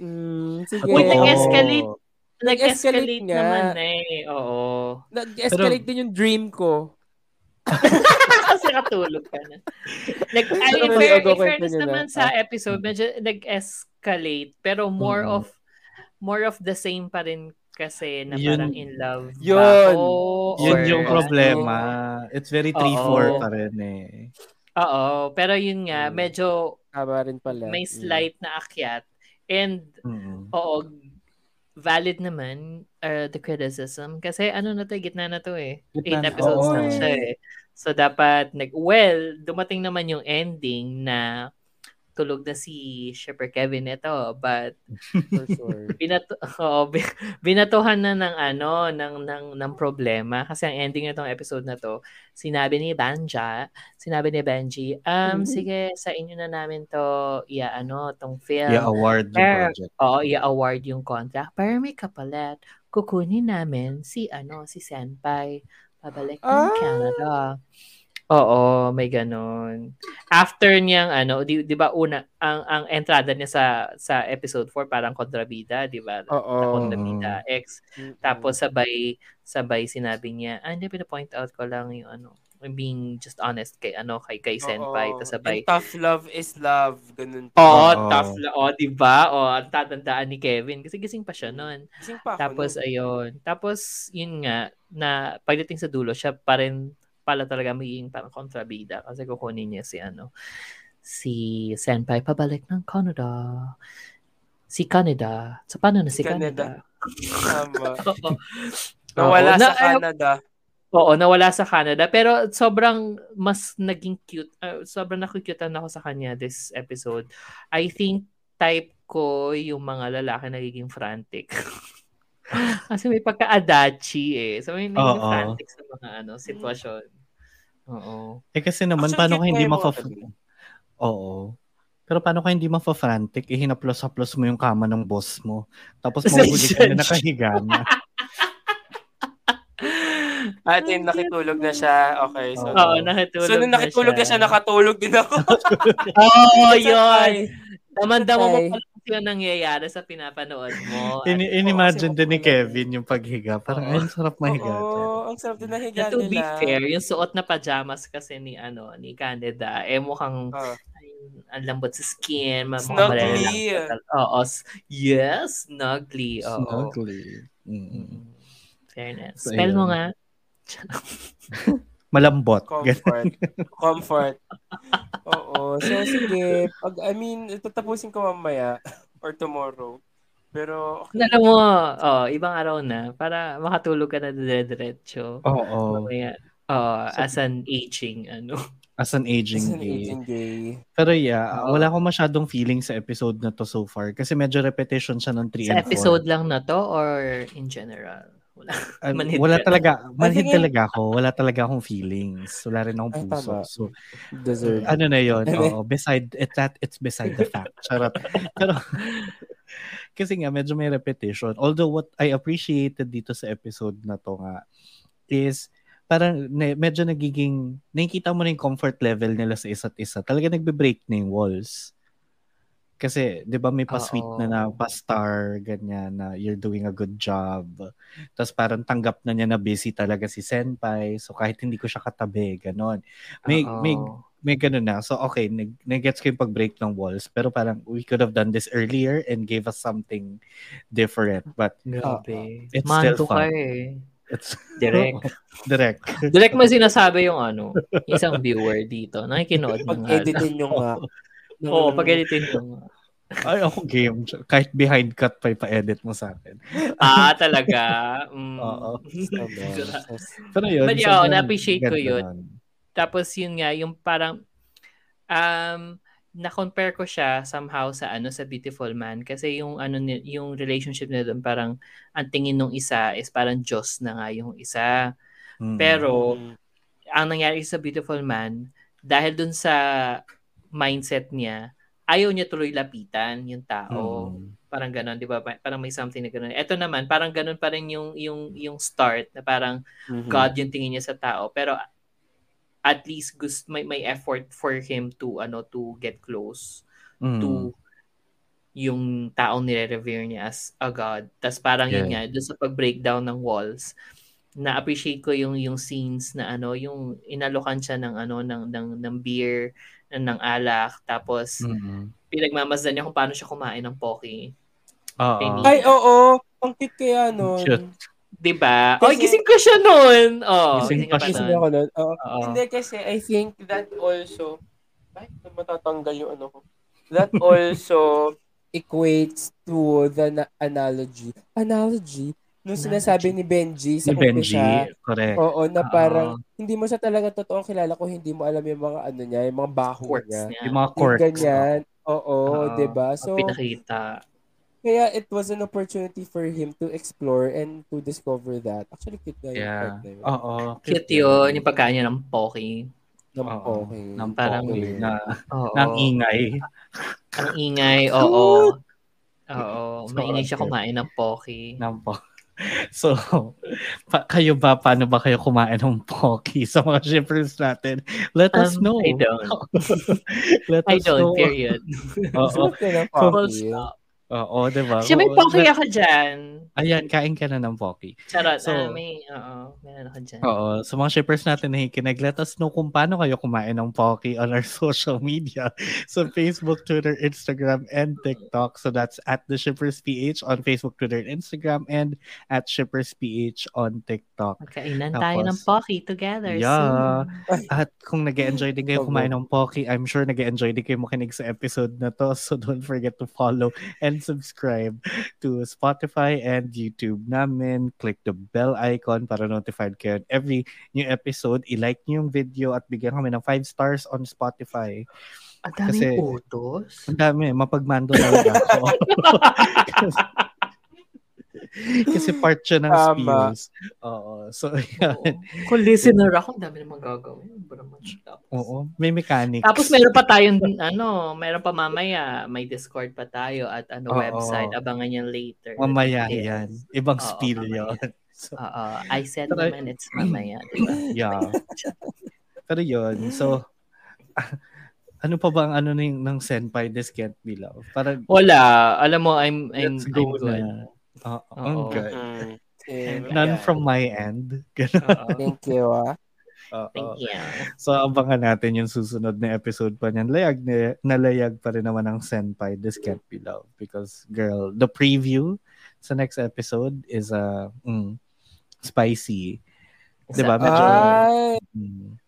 hmm, sige.
Wait, nag-escalate.
Nag-escalate
Nag-escalate
nga.
naman eh. Oo.
Nag-escalate din yung dream ko.
Kasi katulog ka na. Nag, I mean,
Ano
fair, in fairness
na?
naman sa episode, medyo nag-escalate. Pero more
Mm-mm.
of more of the same pa rin kasi na
Yun-
parang in love ba
Yun.
ako,
Yun
or
yung
ano.
problema. It's very 3-4
Oo.
pa rin eh.
Oo. Pero yun nga,
Mm.
medyo
Tama rin pala.
may
Mm.
slight na akyat. And
Mm-mm.
Oo, valid naman uh, the criticism. Kasi ano na to, gitna na to eh.
Gitna
Eight
na.
episodes
eh.
siya eh. So dapat, nag, well, dumating naman yung ending na tulog na si Shipper Kevin ito. But
For sure.
binato, bi- binatuhan na ng ano, ng, ng, ng problema. Kasi ang ending nitong episode na to, sinabi ni Banja, sinabi ni Benji, um,
Mhm.
sige, sa inyo na namin to, iya, ano, tong film.
Yeah, award yung
Pero-
project.
Oo, i-award yung contract. Pero may kapalit. Kukunin namin si, ano, si Senpai. Pabalik ng
Ah!
Canada. Oo, may ganun. After niyang, ano, di, di ba una, ang, ang entrada niya sa sa episode 4, parang kontrabida, di ba?
Oo.
Na kontrabida, ex.
Mm-mm.
Tapos sabay, sabay sinabi niya, ah, hindi, pinapoint out ko lang yung, ano, being just honest kay, ano, kay, kay Senpai. Tapos sabay,
And tough love is love. Ganun.
Oo,
Oo.
tough la. O, di ba? O, ang tatandaan ni Kevin. Kasi gising pa siya noon.
Gising pa ako
Tapos,
nun.
ayun. Tapos, yun nga, na pagdating sa dulo, siya pa rin pala talaga magiging parang kontrabida kasi kukunin niya si ano, si Senpai pabalik ng Canada. Si Canada. So, paano na si
Canada.
Canada? Oo.
Nawala
Oo,
sa
na-
Canada.
Oo, nawala sa Canada. Pero sobrang mas naging cute. uh, sobrang nakukutan ako sa kanya this episode. I think type ko yung mga lalaki nagiging frantic. Kasi may pagka-adachi eh. So may naging
Oo.
frantic sa mga ano sitwasyon. Oo.
Eh kasi naman,
Actually,
paano ka hindi mafa... Oo. Pero paano ka hindi mafa-frantic? Eh, hinaplos-haplos mo yung kama ng boss mo. Tapos mahuli ka na nakahiga na.
At yung nakitulog na siya. Okay. So,
Oo, nakitulog
so nung nakitulog na siya, nakatulog din ako.
Oo, oh,
It's
yun.
okay.
Damandama mo pala yung nangyayari sa pinapanood mo.
In- inimagine
kasi
din ni
makukulit.
Kevin yung paghiga. Parang,
Oo.
ay, ang sarap mahiga. dyan."
Oo, ang sarap din na higa
Na to be
nila.
fair, yung suot na pajamas kasi ni ano ni Canada, eh mukhang ay, ang lambot sa skin,
Snuggly.
Oo, s- yes, snuggly. Oo.
Snuggly. Mm.
Mm. Fairness.
So,
Spell mo nga.
Malambot.
Comfort. Comfort. Oo. So, sige. Pag, I mean, tatapusin ko mamaya or tomorrow. Pero, okay.
Alam mo, oh, ibang araw na para makatulog ka na dire-diretso.
Oo.
Mamaya, oh,
So-
as an aging, ano.
As an aging
As an
gay.
aging gay.
Pero yeah,
Oo.
wala akong masyadong feeling sa episode na to so far kasi medyo repetition siya ng 3
Sa
and 4.
episode lang na to or in general? Wala.
Ah,
manhid
wala
ka.
talaga, manhid
think I-
talaga ako. Wala talaga akong feelings. Wala rin akong
Ay,
puso.
tama.
So,
Deserve.
ano na yon
Ano?
Oo, beside, it's that, it's beside the fact. Charot. Pero, kasi nga, medyo may repetition. Although, what I appreciated dito sa episode na to nga, is, parang ne, medyo nagiging, nakikita mo na yung comfort level nila sa isa't isa. Talaga nagbe-break na yung walls. Kasi, di ba may pa-sweet na na, pa-star, ganyan, na you're doing a good job. Tapos parang tanggap na niya na busy talaga si Senpai. So kahit hindi ko siya katabi, ganon. May,
Oo.
may, may ganun na. So okay, nag, nag-gets ko yung pag-break ng walls. Pero parang we could have done this earlier and gave us something different. But
Grabe.
It's
Manto
still fun.
ka eh.
it's
Direct.
direct.
Direct mo sinasabi yung ano, yung isang viewer dito. Nakikinood ng
Pag-editin nyo nga.
Oo, pag-editin mo.
Ay, ako game. Kahit behind cut pa ipa-edit mo sa akin.
Ah, talaga? Mm.
Oo.
Tama.
Pero yun.
But yeah, na-appreciate ko yun.
nun.
Tapos yun nga, yung parang, um, na-compare ko siya somehow sa ano sa Beautiful Man kasi yung ano yung relationship nila doon parang ang tingin nung isa is parang Diyos na nga yung isa.
Mm.
Pero ang nangyari sa Beautiful Man dahil dun sa mindset niya, ayaw niya tuloy lapitan yung tao.
Mm.
Parang ganon, 'di ba? Pa- Parang may something na ganon. Ito naman, parang ganon pa rin yung yung yung start na parang
Mhm.
God yung tingin niya sa tao, pero at least gust may may effort for him to ano to get close
Mm.
to yung taong nire-revere niya as a god. Tas parang yun nga,
Yeah.
doon sa pag-breakdown ng walls, na-appreciate ko yung yung scenes na ano, yung inalokan siya ng ano ng ng, ng beer, ng alak, tapos
Mm.
pinagmamasdan niya kung paano siya kumain ng poke.
Oo.
Penny.
Ay, oo. Ang cute kaya nun.
Cute.
'Di ba?
Kasi-
Oy, gising ko siya noon. Oh,
Gising
gising
pa.
Kasi
nun.
ako nun. Oo. Hindi kasi I think that also ay, matatanggal yung ano ko. That also equates to the na- analogy. Analogy? Nung sinasabi ni Benji sa
Si Benji,
umpisa,
correct.
oo, na parang hindi mo siya talaga totoong kilala kung hindi mo alam yung mga ano niya, yung mga baho
Quirks
niya.
niya.
Yung mga
Yung
quirks.
ganyan. Oo,
Oo.
'di ba?
So,
So,
pinakita.
kaya it was an opportunity for him to explore and to discover that. Actually, cute nga yung
Yeah.
part na yun.
Oo.
Cute yun, yung pagkain niya ng poke.
Ng okay.
Ng
Parang-
poke na,
Oo.
ng ingay.
Ang ingay, oo. Oo,
So,
maingay siya kumain ng poke.
ng po. So, pa- kayo ba, paano ba kayo kumain ng Pocky sa mga shippers natin? Let us
Um,
know.
I don't.
Let
I
us
don't,
know.
period.
Oo.
Stop.
Oo, diba?
Siya may
let-
ako dyan.
Ayan, kain ka na ng Pocky.
Charot,
So-
ah, may, oo, meron ako dyan.
Oo, sa mga shippers natin na nakikinig, let us know kung paano kayo kumain ng Pocky on our social media. So Facebook, Twitter, Instagram, and TikTok. So that's at the Shippers PH on Facebook, Twitter, and Instagram, and at Shippers PH on TikTok.
Tayo
Tapos-
ng poke together
Yeah.
soon.
At kung nag enjoy din kayo kumain ng Pocky, I'm sure nag enjoy din kayo makinig sa episode na to. So don't forget to follow and subscribe to Spotify and YouTube namin. Click the bell icon para notified kayo every new episode. I-like niyo yung video at bigyan kami ng 5 stars on Spotify.
Ang daming
Kasi-
utos.
Ang dami, mapagmando talaga ako. Kasi part siya ng
Tama.
spills. Oo. So, yeah.
Oo. Kung listener ako, ang dami naman gagawin.
Oo. May mechanics.
Tapos meron pa tayong, ano, meron pa mamaya, may Discord pa tayo at ano
Oo.
website. Abangan yan later.
Mamaya
Details.
yan. Ibang
Oo,
spill
mamaya.
yun. So,
Oo. I said
Pero-
it's mamaya. Diba?
yeah. Pero yun, so, ano pa ba ang ano ng, ng Senpai This Can't Be Love? Parang,
Wala. Alam mo, I'm, I'm,
let's go
I'm good.
na. Oo, ang good.
Mm. Same.
None
Yeah.
from my end.
Thank you, ah.
Oo.
Thank you.
So, abangan natin yung susunod na episode pa niyan. Layag, na, nalayag pa rin naman ang Senpai This Can't Be Love. Because, girl, the preview sa next episode is uh, mm, spicy. Diba?
Sa-
Medyo-
Ay,
Mm,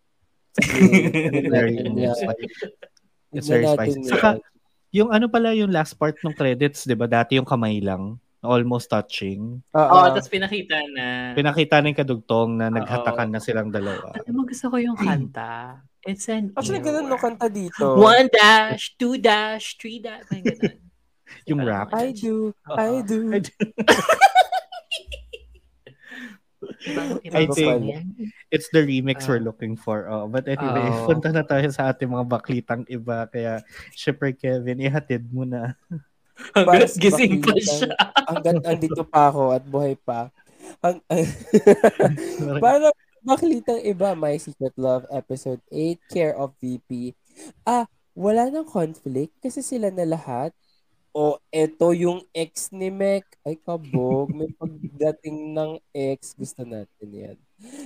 very, spicy. It's very spicy. Saka, Yung ano pala yung last part ng credits, 'di ba? Dati yung kamay lang, almost touching.
Oo,
Oo.
tapos pinakita na.
Pinakita na yung kadugtong na naghatakan na silang dalawa.
Alam mo, gusto ko yung kanta. It's an
Actually, ganun no kanta dito.
One dash, two dash, three dash. May ganun.
Yung rap.
I do, I do.
I do. I think-. It's the remix
Ah.
we're looking for. Oh, but anyway,
Oo.
punta na tayo sa ating mga baklitang iba. Kaya, Shipper Kevin, ihatid mo na.
Sa
gising pa siya.
Hanggat andito pa ako at buhay pa. Ang, Para baklitang iba, My Secret Love, Episode 8, Care of VP. Ah, wala nang conflict kasi sila na lahat. O, eto yung ex ni Mek. Ay, kabog. May pagdating ng ex. Gusto natin yan.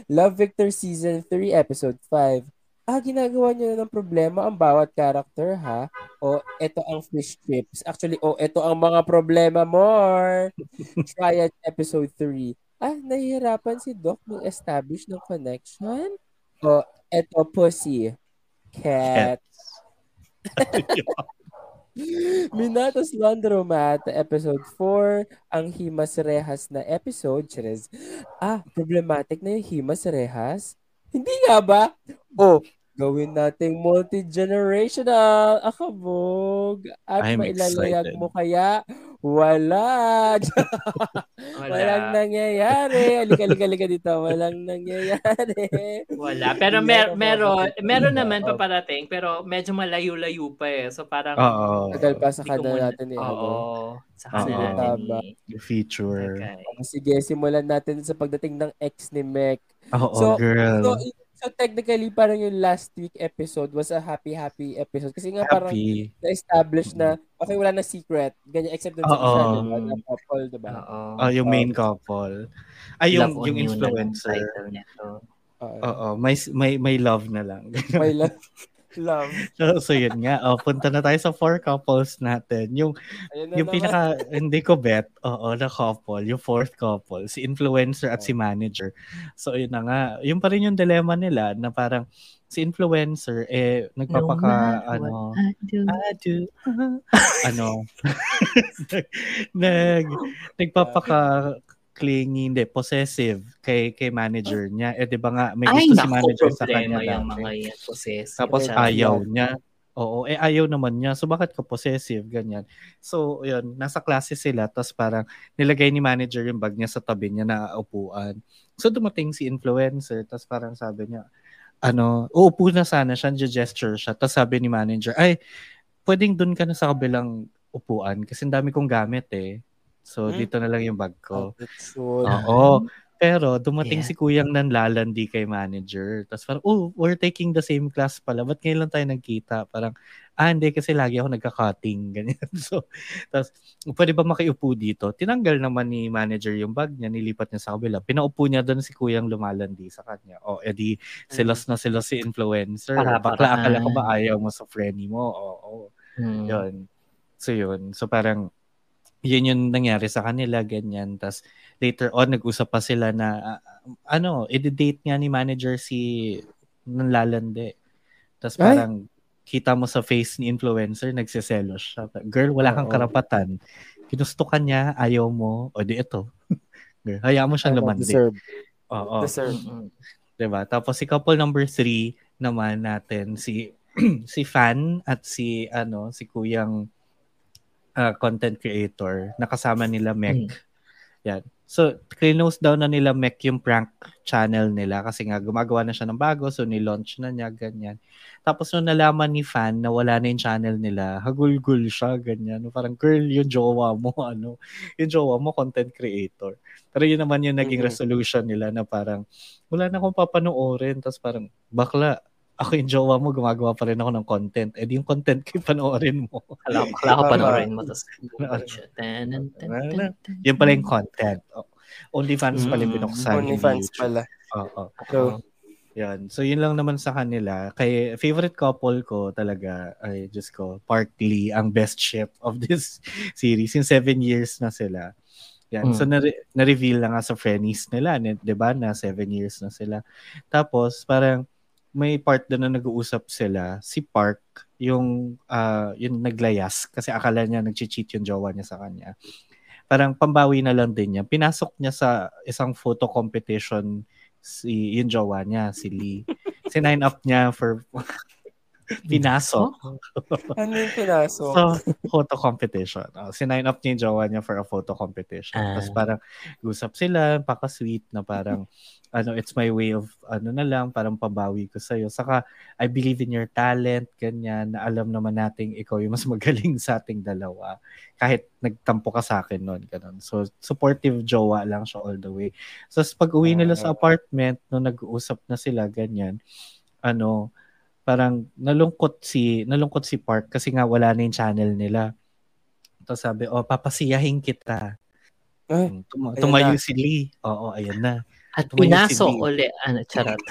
Love Victor Season 3, Episode 5. Ah, ginagawa niyo na ng problema ang bawat character, ha? O, eto ang fish chips. Actually, o, eto ang mga problema more. Triad Episode 3. Ah, nahihirapan si Doc mag-establish ng connection? O, eto pussy. Cat. Minatos Laundromat, episode 4, ang Himas Rehas na episode, Cherez. Ah, problematic na yung Himas Rehas? Hindi nga ba? Oh, gawin nating multi-generational. Akabog. At
I'm
mailalayag
excited.
mo kaya? Wala. Walang nangyayari. Alika, alika, alika dito. Walang nangyayari.
Wala. Pero mer- meron, meron naman paparating, pero medyo malayo-layo pa eh. So parang...
Oo.
Tagal pa sa
muna-
natin eh.
Oo. Sa kanila
Oo.
natin eh.
Feature.
Okay.
Sige, simulan natin sa pagdating ng ex ni Mek.
Oo,
So,
girl.
So, so technically, parang yung last week episode was a happy-happy episode. Kasi nga parang
Happy.
na-establish na, okay, wala na secret. Ganyan, except dun sa isa, diba? Na couple, diba?
Oo.
Oh, yung main couple. Ay, yung,
Love
yung influencer.
Oo.
Oo, may, may, may love na lang.
My love. love.
so, so, yun nga. Oh, punta na tayo sa four couples natin. Yung,
na
yung
naman.
pinaka, hindi ko bet, oo, na couple, yung fourth couple, si influencer at si manager. So, yun na nga. Yung pa rin yung dilemma nila na parang si influencer, eh, nagpapaka,
matter
ano,
I do.
I do. ano, nag, nagpapaka clingy, hindi, possessive kay kay manager niya. Eh, di ba nga, may
Ay,
gusto si
naku,
manager sa kanya
yung
dati.
mga yan. Possessive.
Tapos ayaw niya. Oo, eh ayaw naman niya. So bakit ka possessive? Ganyan. So, yun, nasa klase sila. Tapos parang nilagay ni manager yung bag niya sa tabi niya na upuan. So dumating si influencer. Tapos parang sabi niya, ano, uupo na sana siya, gesture siya. Tapos sabi ni manager, ay, pwedeng dun ka na sa kabilang upuan kasi ang dami kong gamit eh. So,
Hmm?
dito na lang yung bag ko.
Attitude.
Oo. Pero dumating
Yeah.
si kuyang nanlalandi kay manager. Tapos parang, oh, we're taking the same class pala. Ba't ngayon lang tayo nagkita? Parang, ah, hindi kasi lagi ako nagka-cutting. Ganyan. So, tapos, pwede ba makiupo dito? Tinanggal naman ni manager yung bag niya, nilipat niya sa kabila. Pinaupo niya doon si kuyang lumalandi sa kanya. O, edi, silos na silos si influencer.
Para-
Bakla,
paraan.
akala ko ba ayaw mo sa friendly mo? Oo.
Hmm.
Yun. So, yun. So, parang, yun yung nangyari sa kanila, ganyan. Tapos, later on, nag-usap pa sila na, ah, ano, i-date nga ni manager si nanlalande. Tapos
Ay!
parang, kita mo sa face ni influencer, nagsiselos siya. Girl, wala kang karapatan. Ginusto ka niya, ayaw mo, o di ito. Girl, hayaan mo siyang lumandi.
Deserve.
Oo.
Deserve.
Mm-mm.
'di ba? Tapos si couple number three naman natin si si Fan at si ano si Kuyang ah, content creator nakasama nila Mek. Yan. So, close down na nila Mek yung prank channel nila kasi nga gumagawa na siya ng bago so ni-launch na niya ganyan. Tapos nung nalaman ni Fan na wala na yung channel nila, hagulgul siya ganyan. Parang girl, yung jowa mo ano, yung jowa mo content creator. Pero yun naman yung naging
Mhm.
resolution nila na parang wala na akong papanoorin. Tapos parang, bakla, ako yung jowa mo, gumagawa pa rin ako ng content. Eh, di yung content ko panoorin mo.
Kala kala ko panoorin mo. Tapos.
Yun pala yung content. Oh. OnlyFans pala yung
Mm.
binuksan.
Only
hindi
fans
YouTube.
pala.
Oo.
So,
Yan. So, yun lang naman sa kanila. Kay favorite couple ko talaga, ay, just ko, Park Lee, ang best ship of this series. Yung seven years na sila. Yan.
Mm.
So, na- na-reveal na nga sa Friendies nila, ni- di ba, na seven years na sila. Tapos, parang, may part doon na nag-uusap sila, si Park, yung, uh, yung naglayas, kasi akala niya nag-cheat yung jowa niya sa kanya. Parang pambawi na lang din niya. Pinasok niya sa isang photo competition si yung jowa niya, si Lee. Sinign up niya for pinasok.
ano yung pinasok?
So, photo competition. Uh, sinign up niya yung jowa niya for a photo competition. Ah. Tapos parang gusap sila, paka-sweet na parang ano, it's my way of ano na lang, parang pabawi ko sa'yo. Saka, I believe in your talent, ganyan, na alam naman nating ikaw yung mas magaling sa ating dalawa. Kahit nagtampo ka sa akin noon, ganun. So, supportive jowa lang siya all the way. So, pag uwi nila sa apartment, no nag-uusap na sila, ganyan, ano, parang nalungkot si, nalungkot si Park kasi nga wala na yung channel nila. Tapos sabi, oh, papasiyahin kita. Eh, Tum- tumayo si Lee. Oo, ayan na.
At pinasok si uli. Ano, charot.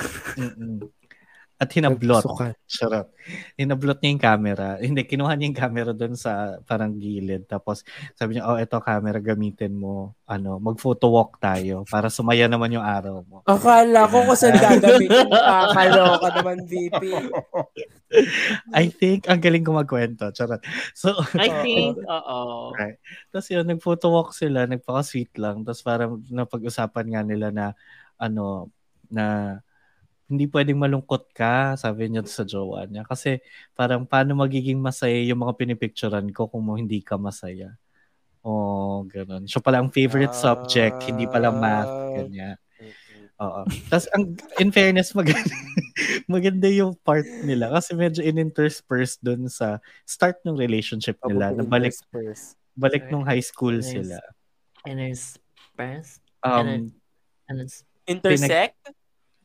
At hinablot. Charot. Hinablot niya yung camera. Hindi, kinuha niya yung camera doon sa parang gilid. Tapos sabi niya, oh, eto camera, gamitin mo. Ano, mag-photo walk tayo para sumaya naman yung araw mo.
Akala ko kung saan gagamitin. Kakaloka naman, VP.
I think, ang galing ko magkwento. Charot. So,
I think, oo.
Right. Tapos yun, nag-photo walk sila, nagpaka-sweet lang. Tapos parang napag-usapan nga nila na, ano, na hindi pwedeng malungkot ka, sabi niya sa jowa niya. Kasi parang paano magiging masaya yung mga pinipicturan ko kung hindi ka masaya. Oh, ganun. So pala ang favorite uh, subject, hindi pala math, ganyan. Oo. Tapos ang in fairness maganda, maganda yung part nila kasi medyo in-intersperse dun sa start ng relationship nila na balik balik nung high school sila.
Intersperse?
Um,
intersect?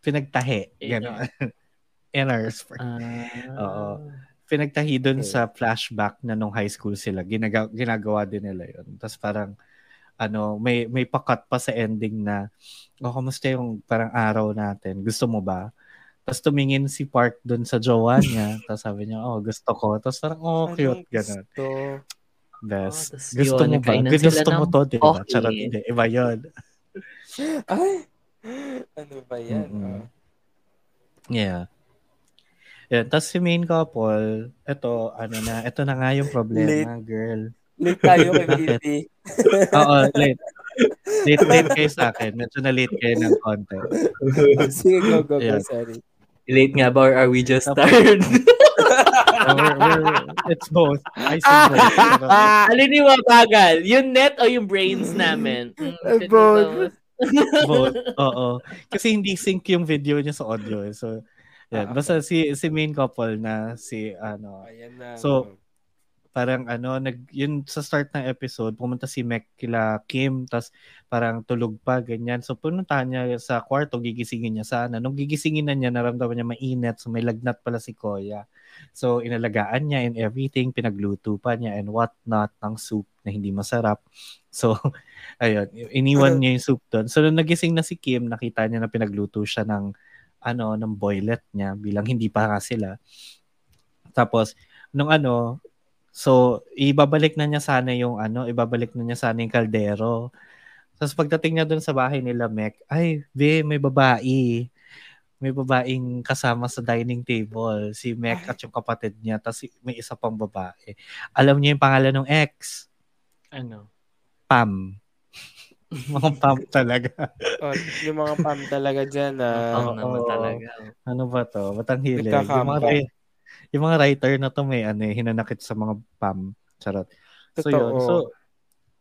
Pinag, pinagtahi. Gano'n. Inners. Uh, Oo. Pinagtahi doon okay. sa flashback na nung high school sila. Ginaga- ginagawa din nila yun. Tapos parang, ano, may may pakat pa sa ending na, oh, kamusta yung parang araw natin? Gusto mo ba? Tapos tumingin si Park doon sa jowa niya. Tapos sabi niya, oh, gusto ko. Tapos parang, oh, cute. Ganun. Gusto? Best. Oh, gusto yun, mo ba? Gusto mo to, di ba? Okay. Charot, hindi. Iba yun.
Ay, ano ba yan?
Mm-hmm. Oh. Yeah. Yeah, tapos si main couple, ito, ano na, ito na nga yung problema, late. girl.
Late tayo kay BP.
Oo, late. Late, late kayo sa akin. Medyo na late kayo ng konti.
Sige, go, go, yeah. go, sorry.
Late nga ba or are we just tired?
oh, we're, we're, it's both. I see both.
Alin yung mabagal? Yung net o yung brains namin?
Mm, both.
Both. Oo. Kasi hindi sync yung video niya sa audio. Eh. So, yan. Ah, Basta si si main couple na si ano.
Ayan na.
So, parang ano, nag, yun sa start ng episode, pumunta si Mac kila Kim, tas parang tulog pa, ganyan. So, pununtahan niya sa kwarto, gigisingin niya sana. Nung gigisingin na niya, naramdaman niya mainit, so may lagnat pala si Koya. So, inalagaan niya and everything, pinagluto pa niya and what not ng soup na hindi masarap. So, ayun, iniwan niya yung soup doon. So, nung nagising na si Kim, nakita niya na pinagluto siya ng ano, ng boylet niya bilang hindi pa nga sila. Tapos, nung ano, so, ibabalik na niya sana yung ano, ibabalik na niya sana yung kaldero. Tapos pagdating niya doon sa bahay nila, Mek, ay, be, may babae. May babaeng kasama sa dining table. Si Mek at yung kapatid niya. Tapos may isa pang babae. Alam niya yung pangalan ng ex.
Ano?
Pam. mga pam talaga.
oh, yung mga pam talaga dyan. Uh,
pam naman talaga.
Ano ba to? Batang hilig. Yung mga, yung mga writer na to may ano, eh, hinanakit sa mga pam. Charot. So Totoo. yun. So,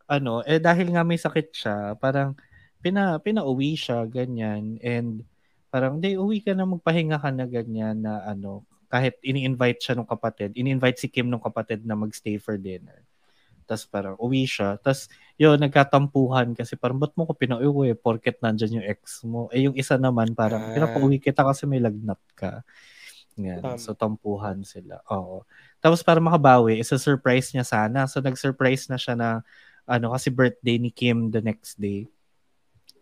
ano, eh dahil nga may sakit siya, parang pina, pinauwi siya, ganyan. And parang, di, uwi ka na, magpahinga ka na, ganyan, na ano, kahit ini-invite siya ng kapatid, ini-invite si Kim ng kapatid na magstay for dinner. Tapos parang uwi siya. Tapos yun, nagkatampuhan kasi parang ba't mo ko pinauwi porket nandyan yung ex mo. Eh yung isa naman parang ah. pinapauwi kita kasi may lagnat ka. Yan. Um, so tampuhan sila. Oo. Tapos para makabawi, isa-surprise niya sana. So nag-surprise na siya na ano kasi birthday ni Kim the next day.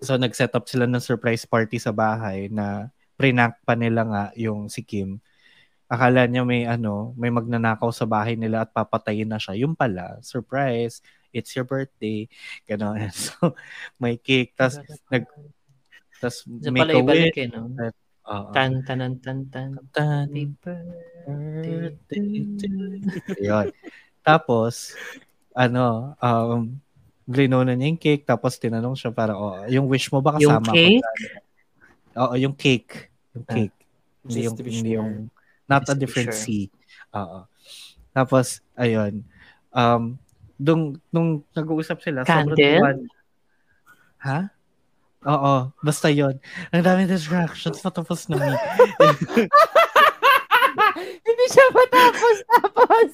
So nag-set up sila ng surprise party sa bahay na prank pa nila nga yung si Kim akala niya may ano, may magnanakaw sa bahay nila at papatayin na siya. Yung pala, surprise, it's your birthday. Ganon. So, may cake. Tapos, nag, tas make a wish.
Eh, no?
Oo.
Tan, tanan, tan, tan.
Tan-. Yun. Tapos, ano, um, glinona niya yung cake, tapos tinanong siya para, oh, yung wish mo ba
Yung
kasama ko
cake?
dyan?" Oo, yung cake. Yung
Ah.
cake. Hindi
Just
yung, hindi yung, not
Just
a different
sure.
C. Oo. Tapos, ayun, um, nung, nung nag-uusap sila, sobrang
Candle?
tuwan. Ha? Oo, basta yon. Ang daming distractions, patapos na me.
Hindi siya matapos tapos.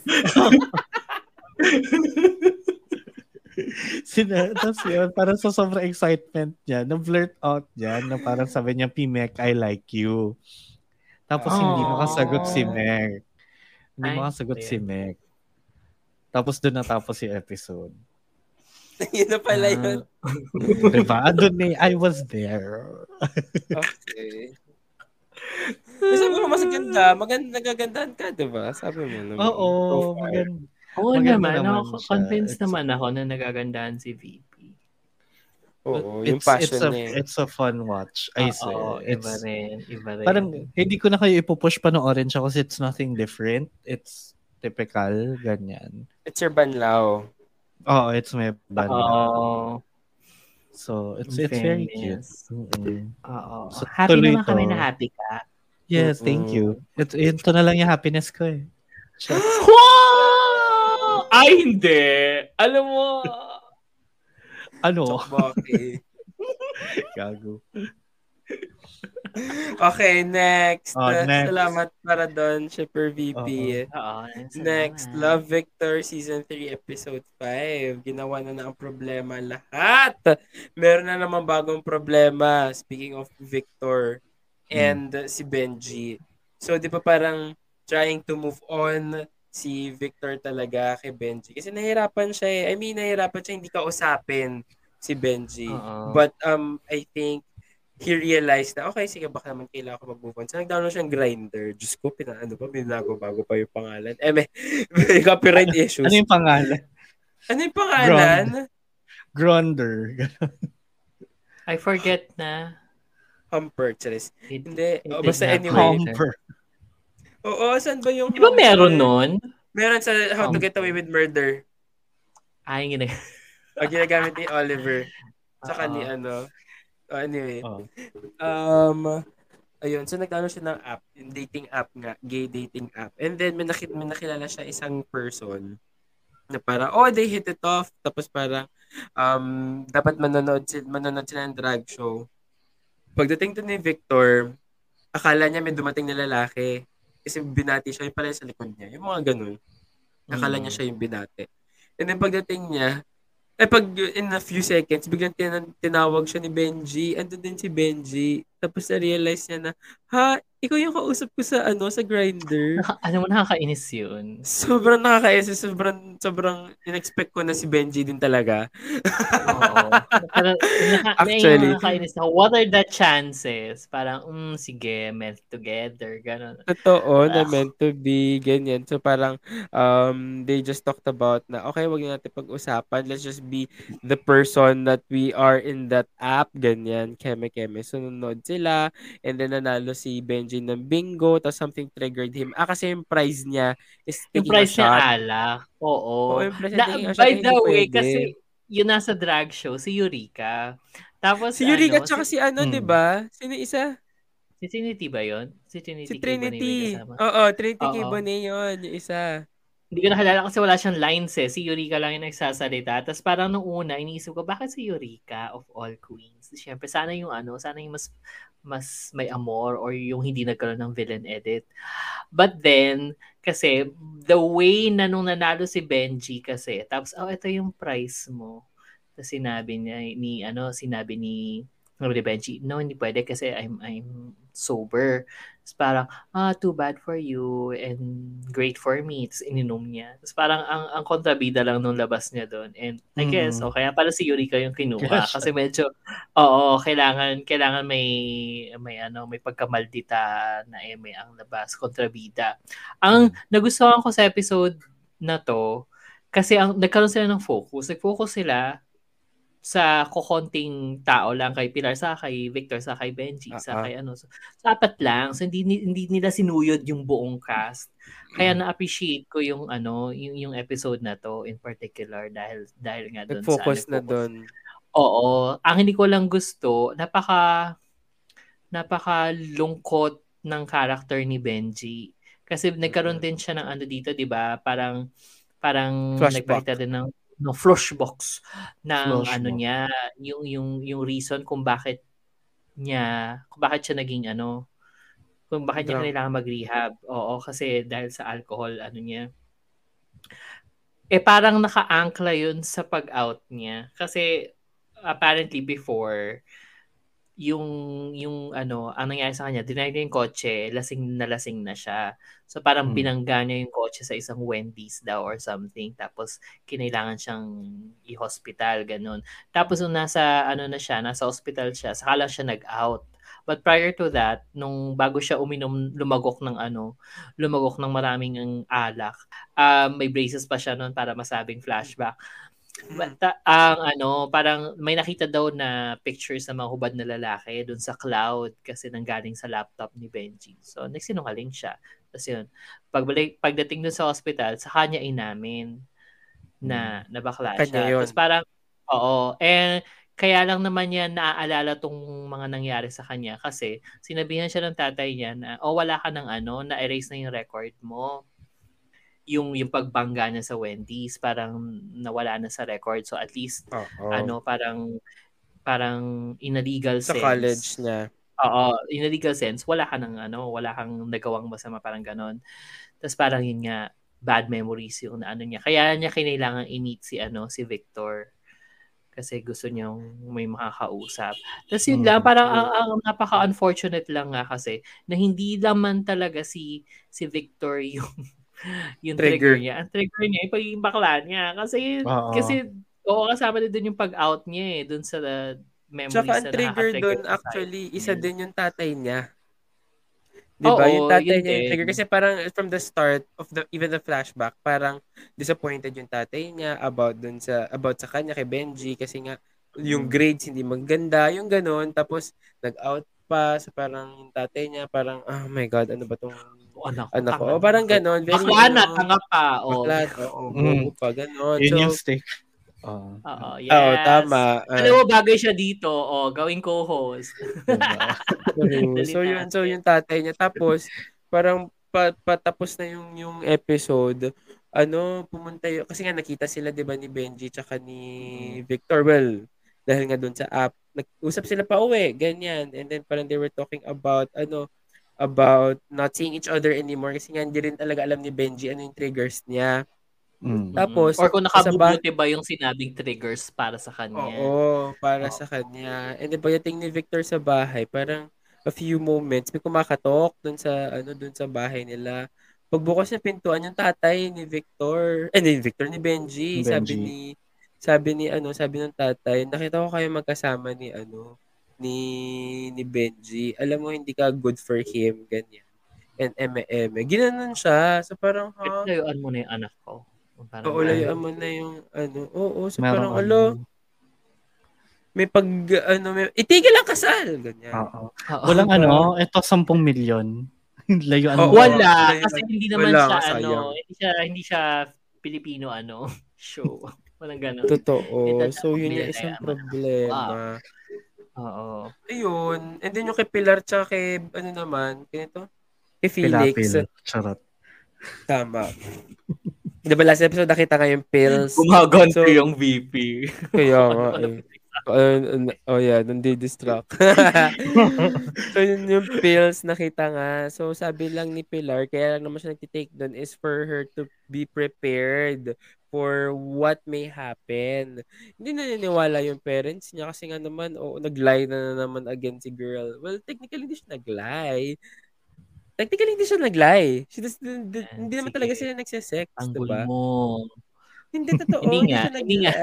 Sina, tapos yun, parang sa sobrang excitement niya, na-blurt out niya na parang sabi niya, Pimek, I like you. Tapos hindi
Aww.
makasagot si Meg. Hindi
Ay,
makasagot si Meg. Tapos doon natapos yung episode.
Yun na pala yun.
diba? Doon eh, I was there.
Okay. Kasi sabi mo mas ganda, maganda, nagagandahan ka, di ba? Sabi mo naman.
Oo,
Profile.
maganda.
Oo
Maganda
naman,
naman
ako,
siya.
convinced
It's-
naman ako na nagagandahan si VP.
Oo, yung
it's,
passion
it's a,
niya. eh.
It's a fun watch. I
Oo,
swear.
iba
It's,
rin, iba rin.
parang, hindi ko na kayo ipupush panoorin siya kasi it's nothing different. It's typical, ganyan.
It's your banlaw.
Oo, it's my band.
Oo.
So, it's
In
it's very cute.
Oo.
So,
happy
tuloy
naman kami
to.
na happy ka.
Yes, thank you. Ito, ito na lang yung happiness ko eh. Just,
Wow! Ay, hindi. Alam mo,
ano?
Okay.
Gago.
okay, next.
Oh, next.
Salamat para doon, Shipper VP.
Oo,
Next,
salamat.
Love Victor Season 3 Episode 5. Ginawa na na ang problema lahat. Meron na naman bagong problema. Speaking of Victor and uh, si Benji. So, di ba parang trying to move on si Victor talaga kay Benji. Kasi nahirapan siya eh. I mean, nahirapan siya hindi ka usapin si Benji.
Oo.
But um, I think he realized na, okay, sige, baka naman kailangan ko mag-move on. So, nag-download siyang grinder. Diyos ko, pina, ano pa, binago-bago pa yung pangalan. Eh, may, may copyright issues.
Ano yung pangalan?
Ano yung pangalan?
Gronder.
I forget na.
Humper, charis. Hindi.
it
Oh, basta anyway.
Humper.
Oo, saan ba yung
Di ba meron nun?
Meron sa How to. Get Away with Murder.
Ay, gina.
O ginagamit ni Oliver. Tsaka
Oo.
ni ano. Oh, anyway.
Oh.
Um, ayun. So, nag-download siya ng app. Yung dating app nga. Gay dating app. And then, may, nakit, may nakilala siya isang person na parang, oh, they hit it off. Tapos parang, um, dapat manonood sila, manonood sila ng drag show. Pagdating to ni Victor, akala niya may dumating na lalaki. Kasi binati siya, yung pala sa likod niya. Yung mga ganun. Akala niya siya yung binati. And then pagdating niya, eh pag in a few seconds, biglang tin- tinawag siya ni Benji. Andun din si Benji. Tapos na-realize niya na, ha, ikaw yung kausap ko sa, ano, sa grinder.
Alam mo, nakakainis yun.
Sobrang nakakainis. Sobrang, sobrang in-expect ko na si Benji din talaga.
Oo.
Actually.
Nakakainis ako. What are the chances? Parang, mm, sige, meant together. Ganon.
Totoo, na meant to be, ganyan. So parang, um, they just talked about na, okay, wag na natin pag-usapan. Let's just be the person that we are in that app, ganyan, keme-keme. So, nanonood sila, and then nanalo si Benji ng bingo, tapos something triggered him. Ah, kasi yung prize niya is
Yung
taking
price
a shot.
niya alak. Oo.
Oo, niya
Na, by the way,
pwede.
kasi yun nasa drag show, si Eureka. Tapos,
Si Eureka,
ano,
tsaka si ano,
Hmm.
di ba? Sino isa?
si Trinity ba yun? Si Trinity.
Si Trinity. Oo, Trinity. Kibone yun, yung isa.
Hindi ko nakilala kasi wala siyang lines eh. Si Eureka lang yung nagsasalita. Tapos parang nung una, iniisip ko, bakit si Eureka of all queens? Siyempre, sana yung ano, sana yung mas mas may amor or yung hindi nagkaroon ng villain edit. But then, kasi the way na nung nanalo si Benji kasi, tapos, oh, ito yung price mo. Tapos sinabi niya, ni, ano, sinabi ni, sabi ni Benji, no, hindi pwede kasi I'm, I'm sober. Tapos parang, ah, too bad for you and great for me. Tapos ininom niya. Tapos parang ang, ang kontrabida lang nung labas niya doon. And I
Mm.
guess, o kaya pala si Eureka yung kinuha.
Yes.
Kasi medyo, oo, kailangan, kailangan may, may ano, may pagkamaldita na eme ang labas, kontrabida. Ang nagustuhan ko sa episode na to, kasi ang, nagkaroon sila ng focus. Nag-focus sila sa kokonting tao lang kay Pilar sa kay Victor sa kay Benji sa
ah.
kay ano so, so apat lang so hindi hindi nila sinuyod yung buong cast kaya
Mm.
na-appreciate ko yung ano yung, yung episode na to in particular dahil dahil nga doon
Nag-focus
sa
na doon.
Oo, ang hindi ko lang gusto napaka napaka lungkot ng character ni Benji kasi nagkaroon din siya ng ano dito 'di ba parang parang
Flashback.
nagpakita din ng no flashbox ng
Flashback.
ano niya yung yung yung reason kung bakit niya kung bakit siya naging ano kung bakit niya kailangan mag-rehab. Oo kasi dahil sa alcohol ano niya. Eh parang naka-ankla yun sa pag-out niya. Kasi apparently before yung yung ano ang nangyari sa kanya dinay niya yung kotse lasing na lasing na siya. So parang
Hmm.
binangga niya yung kotse sa isang Wendy's daw or something. Tapos kinailangan siyang i-hospital ganun. Tapos nung nasa ano na siya nasa hospital siya saka lang siya nag-out. But prior to that nung bago siya uminom lumagok ng ano lumagok ng maraming ang alak um, may braces pa siya noon para masabing flashback But, ta- ang ano, parang may nakita daw na pictures ng mga hubad na lalaki doon sa cloud kasi nanggaling sa laptop ni Benji. So, nagsinungaling siya. Tapos yun, pagbalik, pagdating doon sa hospital, sa kanya inamin na nabakla
Kanya
siya.
yun.
Tapos parang, oo. Eh, kaya lang naman niya naaalala tong mga nangyari sa kanya kasi sinabihan siya ng tatay niya na, oh, wala ka ng ano, na-erase na yung record mo yung yung pagbangga niya sa Wendy's parang nawala na sa record so at least
Oo.
ano parang parang in a legal
sa
sense
college niya.
oo in a legal sense wala ka ng ano wala kang nagawang masama parang ganon tapos parang yun nga bad memories yung na ano niya kaya niya kinailangan i-meet si ano si Victor kasi gusto niyang may makakausap. Tapos yun lang, parang ang, ang napaka-unfortunate lang nga kasi na hindi naman talaga si si Victor yung yung trigger,
Trigger.
niya. Ang trigger niya, yung pagiging bakla niya. Kasi,
Oo.
kasi, oo, kasama din dun yung pag-out niya eh, dun sa uh, memories
Tsaka ang
na
trigger
sa
actually,
side
isa
niya.
din yung tatay niya. Di ba? Yung tatay
yun
niya yung trigger. Kasi parang from the start of the, even the flashback, parang disappointed yung tatay niya about dun sa, about sa kanya kay Benji kasi nga, yung
Mm.
grades hindi maganda, yung ganun. Tapos, nag-out pa. So, parang yung tatay niya, parang, oh my God, ano ba tong
Oh, anak,
anak ko?
tanga
Oh, parang ganon. Very,
Bakla na,
ano,
tanga pa. Oh.
Bakla, oo,
Mm.
pa, ganon.
Yun
So,
yung stick. Oo.
Oo, yes.
Oo, tama. Ah,
Alam mo, bagay siya dito. Oh, gawing co-host.
Diba?
So yun, so yung tatay niya tapos parang pa, patapos na yung yung episode, ano, pumunta yun, kasi nga nakita sila 'di ba ni Benji tsaka ni Victor well dahil nga doon sa app, nag-usap sila pa uwi, ganyan. And then parang they were talking about ano about not seeing each other anymore kasi nga hindi rin talaga alam ni Benji ano yung triggers niya.
Mm.
Tapos,
Or kung nakabubuti ba yung sinabing triggers para sa kanya.
Oo, para
Oo.
sa kanya. And then pagdating ni Victor sa bahay, parang a few moments, may kumakatok dun sa, ano, dun sa bahay nila. Pagbukas ng pintuan, yung tatay ni Victor, eh, ni Victor, ni Benji,
Benji.
sabi ni, sabi ni, ano, sabi ng tatay, nakita ko kayo magkasama ni, ano, ni, ni Benji. Alam mo, hindi ka good for him, ganyan. And eme-eme. Ginanon siya. So parang, ha?
Layuan mo na yung anak ko. Parang,
Oo, layuan mo na yung, ano, oo, so
Meron
parang,
ano.
alo, may pag, ano, may, itigil ang kasal, ganyan.
Oo.
Oo.
Walang ano, ito 10 million. Layuan
Oo.
mo.
Wala.
Wala,
Kasi hindi naman
wala,
siya,
sayang.
ano, hindi siya, hindi siya Pilipino, ano, show. Walang ganun.
Totoo.
Ito,
So, yun yung isang
kaya,
problema.
Oo.
Ayun. And then yung kay Pilar tsaka kay, ano naman, ganito? Kay Felix.
Pilapil. Charot.
Tama. Di ba last episode nakita nga yung pills?
Gumaganto
So-
yung VP.
Kaya nga eh. Uh, oh yeah, nandi-distract. so yun yung pills nakita nga. So sabi lang ni Pilar, kaya lang naman siya nagtitake doon is for her to be prepared for what may happen. Hindi naniniwala yung parents niya kasi nga naman, oo, nag-lie na, na naman again si girl. Well, technically hindi siya nag-lie. Technically hindi siya nag-lie. She does, hindi, hindi naman
sige.
talaga sila nagsisex,
Tanggol
diba?
mo.
Hindi totoo.
Hindi nga, hindi nga.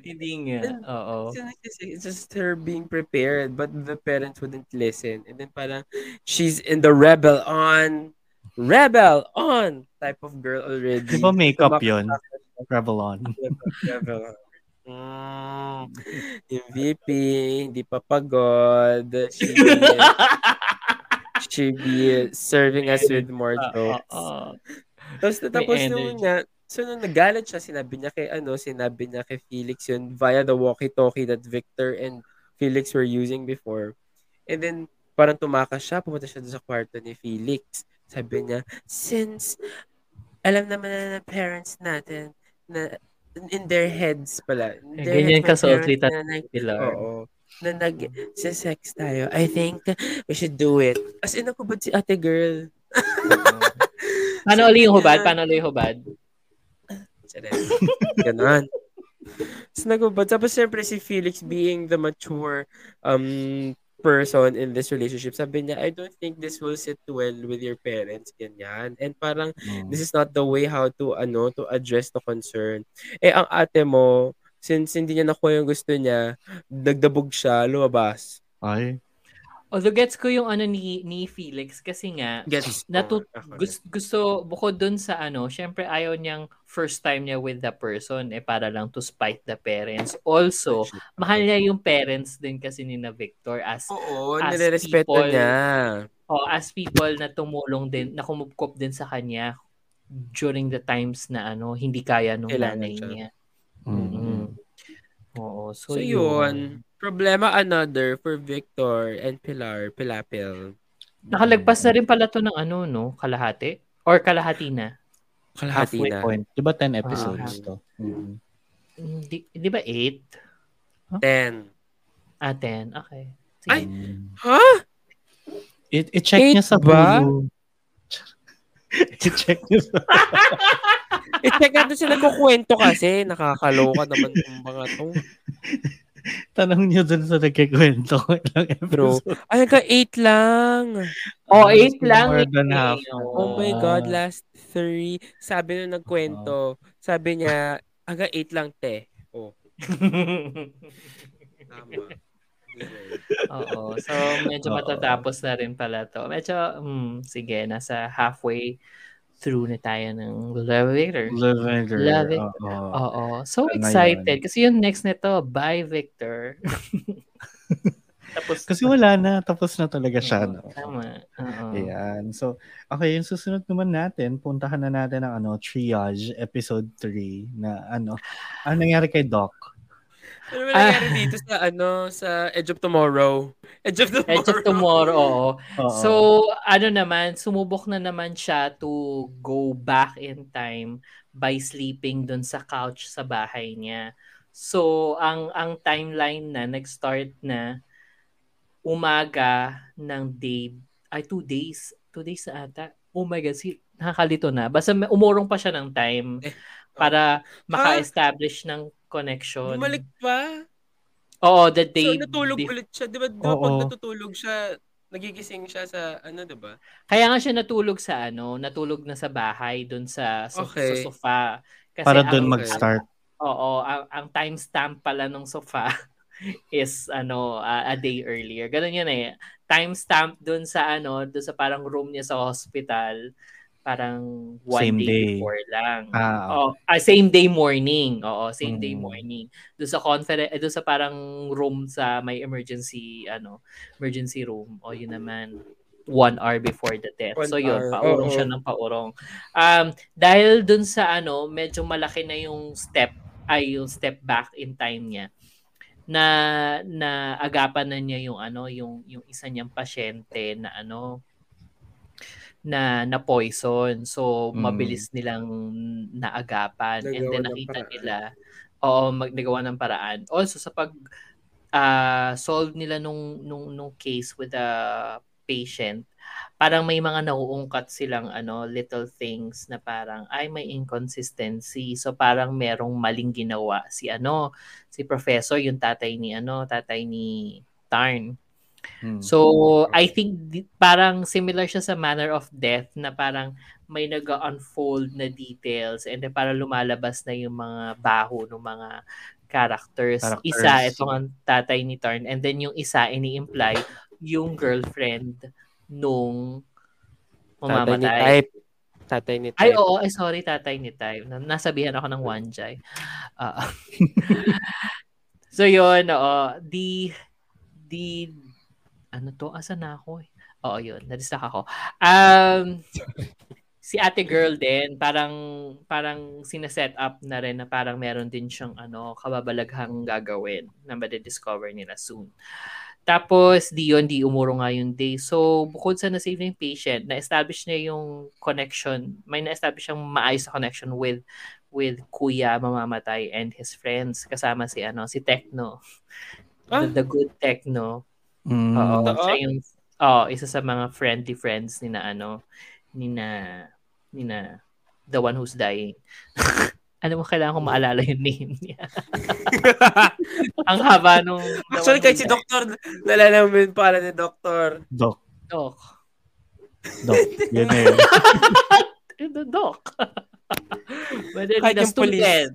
hindi nga. Oo.
It's just her being prepared, but the parents wouldn't listen. And then parang, she's in the rebel on, rebel on type of girl already.
Di ba makeup yun?
siya.
Revlon.
Rebel, rebel on. Mm, Yung VP, hindi pa pagod. She, she be serving us with more
Oo,
jokes.
oo.
Tapos natapos
May
nung
energy.
nga, so nung nagalit siya, sinabi niya kay ano, sinabi niya kay Felix yun via the walkie-talkie that Victor and Felix were using before. And then, parang tumakas siya, pumunta siya sa kwarto ni Felix. Sabi niya, since alam naman na ng parents natin na in their heads pala. in
Eh,
their
ganyan
heads, my
kasulti
parents na nag-
Pilar.
Oo. Na nag-sex tayo. I think we should do it. As in, ako ba si ate girl?
Paano ulit yung hubad? Paano ulit yung hubad?
Ganon. Tapos nagubad. Tapos syempre si Felix being the mature um person in this relationship, sabi niya, I don't think this will sit well with your parents, ganyan. And parang, this is not the way how to, ano, to address the concern. Eh, ang ate mo, since hindi niya nakuha yung gusto niya, nagdabog siya, lumabas.
Ay.
Although gets ko yung ano ni, ni Felix kasi nga,
Gets
Natu- gusto, gusto, bukod dun sa ano, syempre ayaw niyang first time niya with the person, eh para lang to spite the parents. Also, mahal niya yung parents din kasi ni na Victor as
Oo,
as
nire-respeto
people-
niya.
oh, as people na tumulong din, na kumupkop din sa kanya during the times na ano, hindi kaya nung
Kailangan
nanay
siya.
niya.
Mm.
Mm. Oo, so,
So, yun. Problema another for Victor and Pilar, Pilapil.
Nakalagpas na rin pala to ng ano, no? Kalahati? Or kalahati na?
Kalahati
Halfway
na.
point. Di ba 10 episodes
Ah.
to? Mhm.
Mm, Di, di ba 8?
Ten.
Ah, 10. Okay. Sige.
Ay! Ha?
I- i-check
Eight
niya sa
ba?
Hulu. i-check niya sa...
Eh, check natin sila nagkukwento kasi. Nakakaloka naman yung mga to.
Tanong niyo dun sa nagkikwento ko ilang
Bro.
episode.
Ay, hanggang eight lang.
Oh,
Mas
8 lang.
more than half.
Oh my
Ah.
God, last three. Sabi nung nagkwento, sabi niya, hanggang eight lang, te. Oh, tama.
Oo. So, medyo matatapos na rin pala to. Medyo, hmm, sige, nasa halfway through na tayo ng Love Victor.
Love Victor.
Love it.
Oo.
Oo. So
Ano
excited.
yun?
Kasi yung next nito, Bye Victor. Tapos,
Kasi wala na. Tapos na talaga siya.
Oo,
no?
Tama. Oo.
Ayan. So, okay, yung susunod naman natin, puntahan na natin ang ano, Triage, episode 3, na ano, ano nangyari kay Doc?
Ano ba nangyari dito sa, ano, sa Edge of Tomorrow? Edge of Tomorrow.
Edge of Tomorrow, oo.
Oo.
So, ano naman, sumubok na naman siya to go back in time by sleeping dun sa couch sa bahay niya. So, ang ang timeline na nag-start na umaga ng day, ay two days, two days na ata. Oh my God, si, nakakalito na. Basta umurong pa siya ng time
Eh,
para maka-establish ng connection.
Bumalik pa.
Oo, the day.
so, natulog
bef-
ulit siya. Di ba, di ba pag natutulog siya, nagigising siya sa, ano, di ba?
Kaya nga siya natulog sa ano, natulog na sa bahay doon sa, so-
Okay.
sa sofa. Kasi
Para doon
ang-
mag-start.
Oo, ang, ang timestamp pala ng sofa is ano a, a day earlier. Ganun yun eh. Timestamp doon sa ano, doon sa parang room niya sa hospital. Parang one
Same
day,
day.
before lang.
Ah,
Oh, ah, same day morning. Oo, same day
Mm.
morning. Doon sa conference, eh, doon sa parang room sa may emergency ano, emergency room. O yun naman one hour before the death.
One
so yun,
hour,
paurong
oo.
siya ng paurong. Um, dahil dun sa ano, medyo malaki na yung step ay yung step back in time niya na na agapan na niya yung ano yung yung isa niyang pasyente na ano na na poison. So
Mm.
mabilis nilang naagapan and
Nagawa
then
ng
nakita nila oo magnagawa ng paraan. Also sa pag ah, solve nila nung nung nung case with the patient parang may mga nauungkat silang ano little things na parang ay may inconsistency. So parang merong maling ginawa si ano si professor yung tatay ni ano tatay ni Tarn
hmm.
So, I think parang similar siya sa manner of death na parang may nag-unfold na details and then parang lumalabas na yung mga baho ng mga characters.
Characters.
Isa, itong ang tatay ni Tarn and then yung isa, ini-imply yung girlfriend nung
Tatay ni
mamamatay.
Type. Tatay ni Type.
Ay, oo. Ay, sorry, tatay ni. Na- Nasabihan ako ng Wanjay. Ah. So yun, oo. Di, di, ano to? Asa na ako eh? Oo, yun. Nadistract ako. Um, si ate girl din, parang, parang sineset up na rin na parang meron din siyang ano, kababalaghang gagawin na discover nila soon. Tapos, di yun, di umuro nga yung day. So, bukod sa na-save na yung patient, na-establish niya yung connection, may na-establish siyang maayos na connection with with Kuya Mamamatay and his friends. Kasama si, ano, si Techno.
Ah?
The, the good Techno.
Mm.
Oo,
Totoo?
siya yung, oh, isa sa mga friendly friends ni na, ano, ni na, ni na, the one who's dying. Alam mo, kailangan kong maalala yung name niya. Ang haba nung...
Actually, kahit si Doktor, nalala mo yung pala ni Doktor.
Doc.
Doc.
Doc. Yun na yun.
The doc. But then,
Kahit
the
yung police.
student.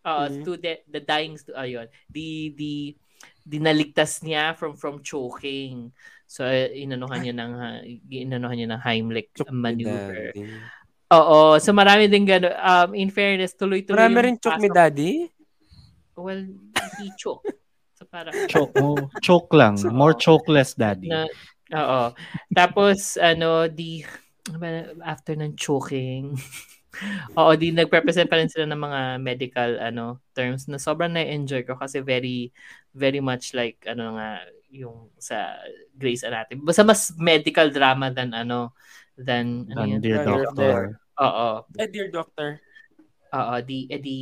Oo,
Mhm.
student, the dying, ayun. The, the, dinaligtas niya from from choking. So, eh, inanuhan niya ng, ha- inanuhan niya ng Heimlich maneuver. Oo, so marami din gano'n. Um, in fairness, tuloy-tuloy
Marami
yung
rin choke
pasok-
ni Daddy.
Well, he choke. So parang,
Choke, oh, choke lang. More chokeless, daddy.
na, oo. Tapos, ano, di, ano after ng choking, oo, di nagrepresent pa rin sila ng mga medical, ano, terms na sobrang na-enjoy ko kasi very, very much like, ano nga, yung sa Grey's Anatomy. Basta mas medical drama than, ano, than, ano yun?
dear
Dear
doctor.
Oo.
Eh, dear Doctor.
Oo, di, eh, di,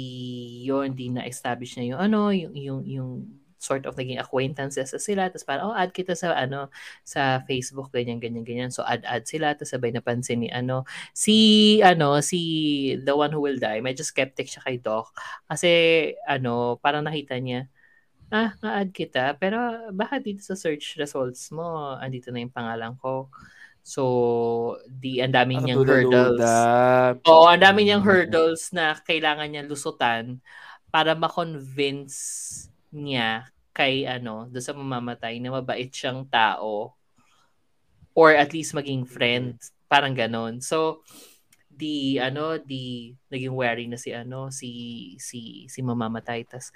yun, di na-establish na yung, ano, yung, yung, yung, sort of naging acquaintances sila. Tapos parang, oh, add kita sa, ano, sa Facebook, ganyan, ganyan, ganyan. So, add-add sila. Tapos sabay napansin ni, ano, si, ano, si The One Who Will Die, medyo skeptic siya kay Doc. Kasi, ano, parang nakita niya, ah, na-add kita. Pero, bakit dito sa search results mo, andito na yung pangalan ko. So, di, ang dami niyang hurdles. Oo, ang dami niyang hurdles na kailangan niya lusutan para ma-convince niya kay ano, doon sa mamamatay na mabait siyang tao or at least maging friend. Parang ganon. So, di ano, di naging wary na si ano, si si si mamamatay tas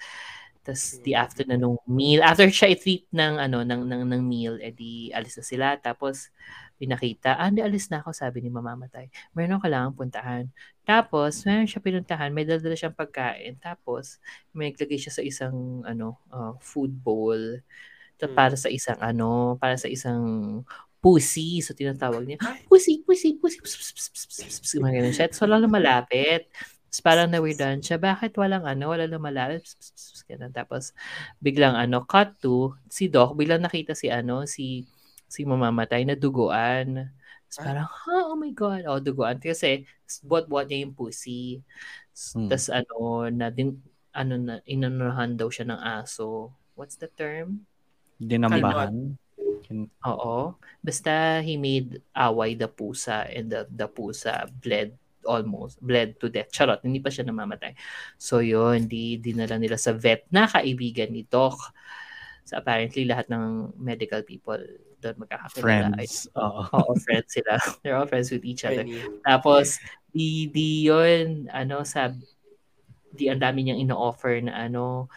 tas di after na nung meal, after siya i-treat ng ano ng ng ng meal, edi alis na sila tapos pinakita, ah, hindi, alis na ako, sabi ni mamamatay. Meron akong kailangan puntahan. Tapos, meron siya pinuntahan, may dala siyang pagkain. Tapos, may naglagay siya sa isang ano, uh, food bowl to,
hmm.
para sa isang ano, para sa isang pussy. So, tinatawag niya, pussy, pussy, pussy, gumagano siya. So, lang lumalapit. Tapos, parang na-weirdan siya, bakit walang ano, wala lumalapit? Ganun. Tapos, biglang ano, cut to, si Doc, biglang nakita si ano, si si mamamatay na duguan tapos parang, ha, oh my God. Oh, duguan. Kasi, buat-buat niya yung pussy.
Hmm.
Tapos ano, na din, ano na, inanuhan daw siya ng aso. What's the term?
Dinambahan.
Oo. Basta he made away the pusa and the, the pusa bled almost bled to death. Charot, hindi pa siya namamatay. So yun, di dinala nila sa vet na kaibigan ni Doc. So apparently lahat ng medical people doon magkakakilala.
Friends. Oo.
Oo, friends sila. They're all friends with each other. Tapos, di, di yun, ano, sa, di ang dami niyang ino-offer na ano,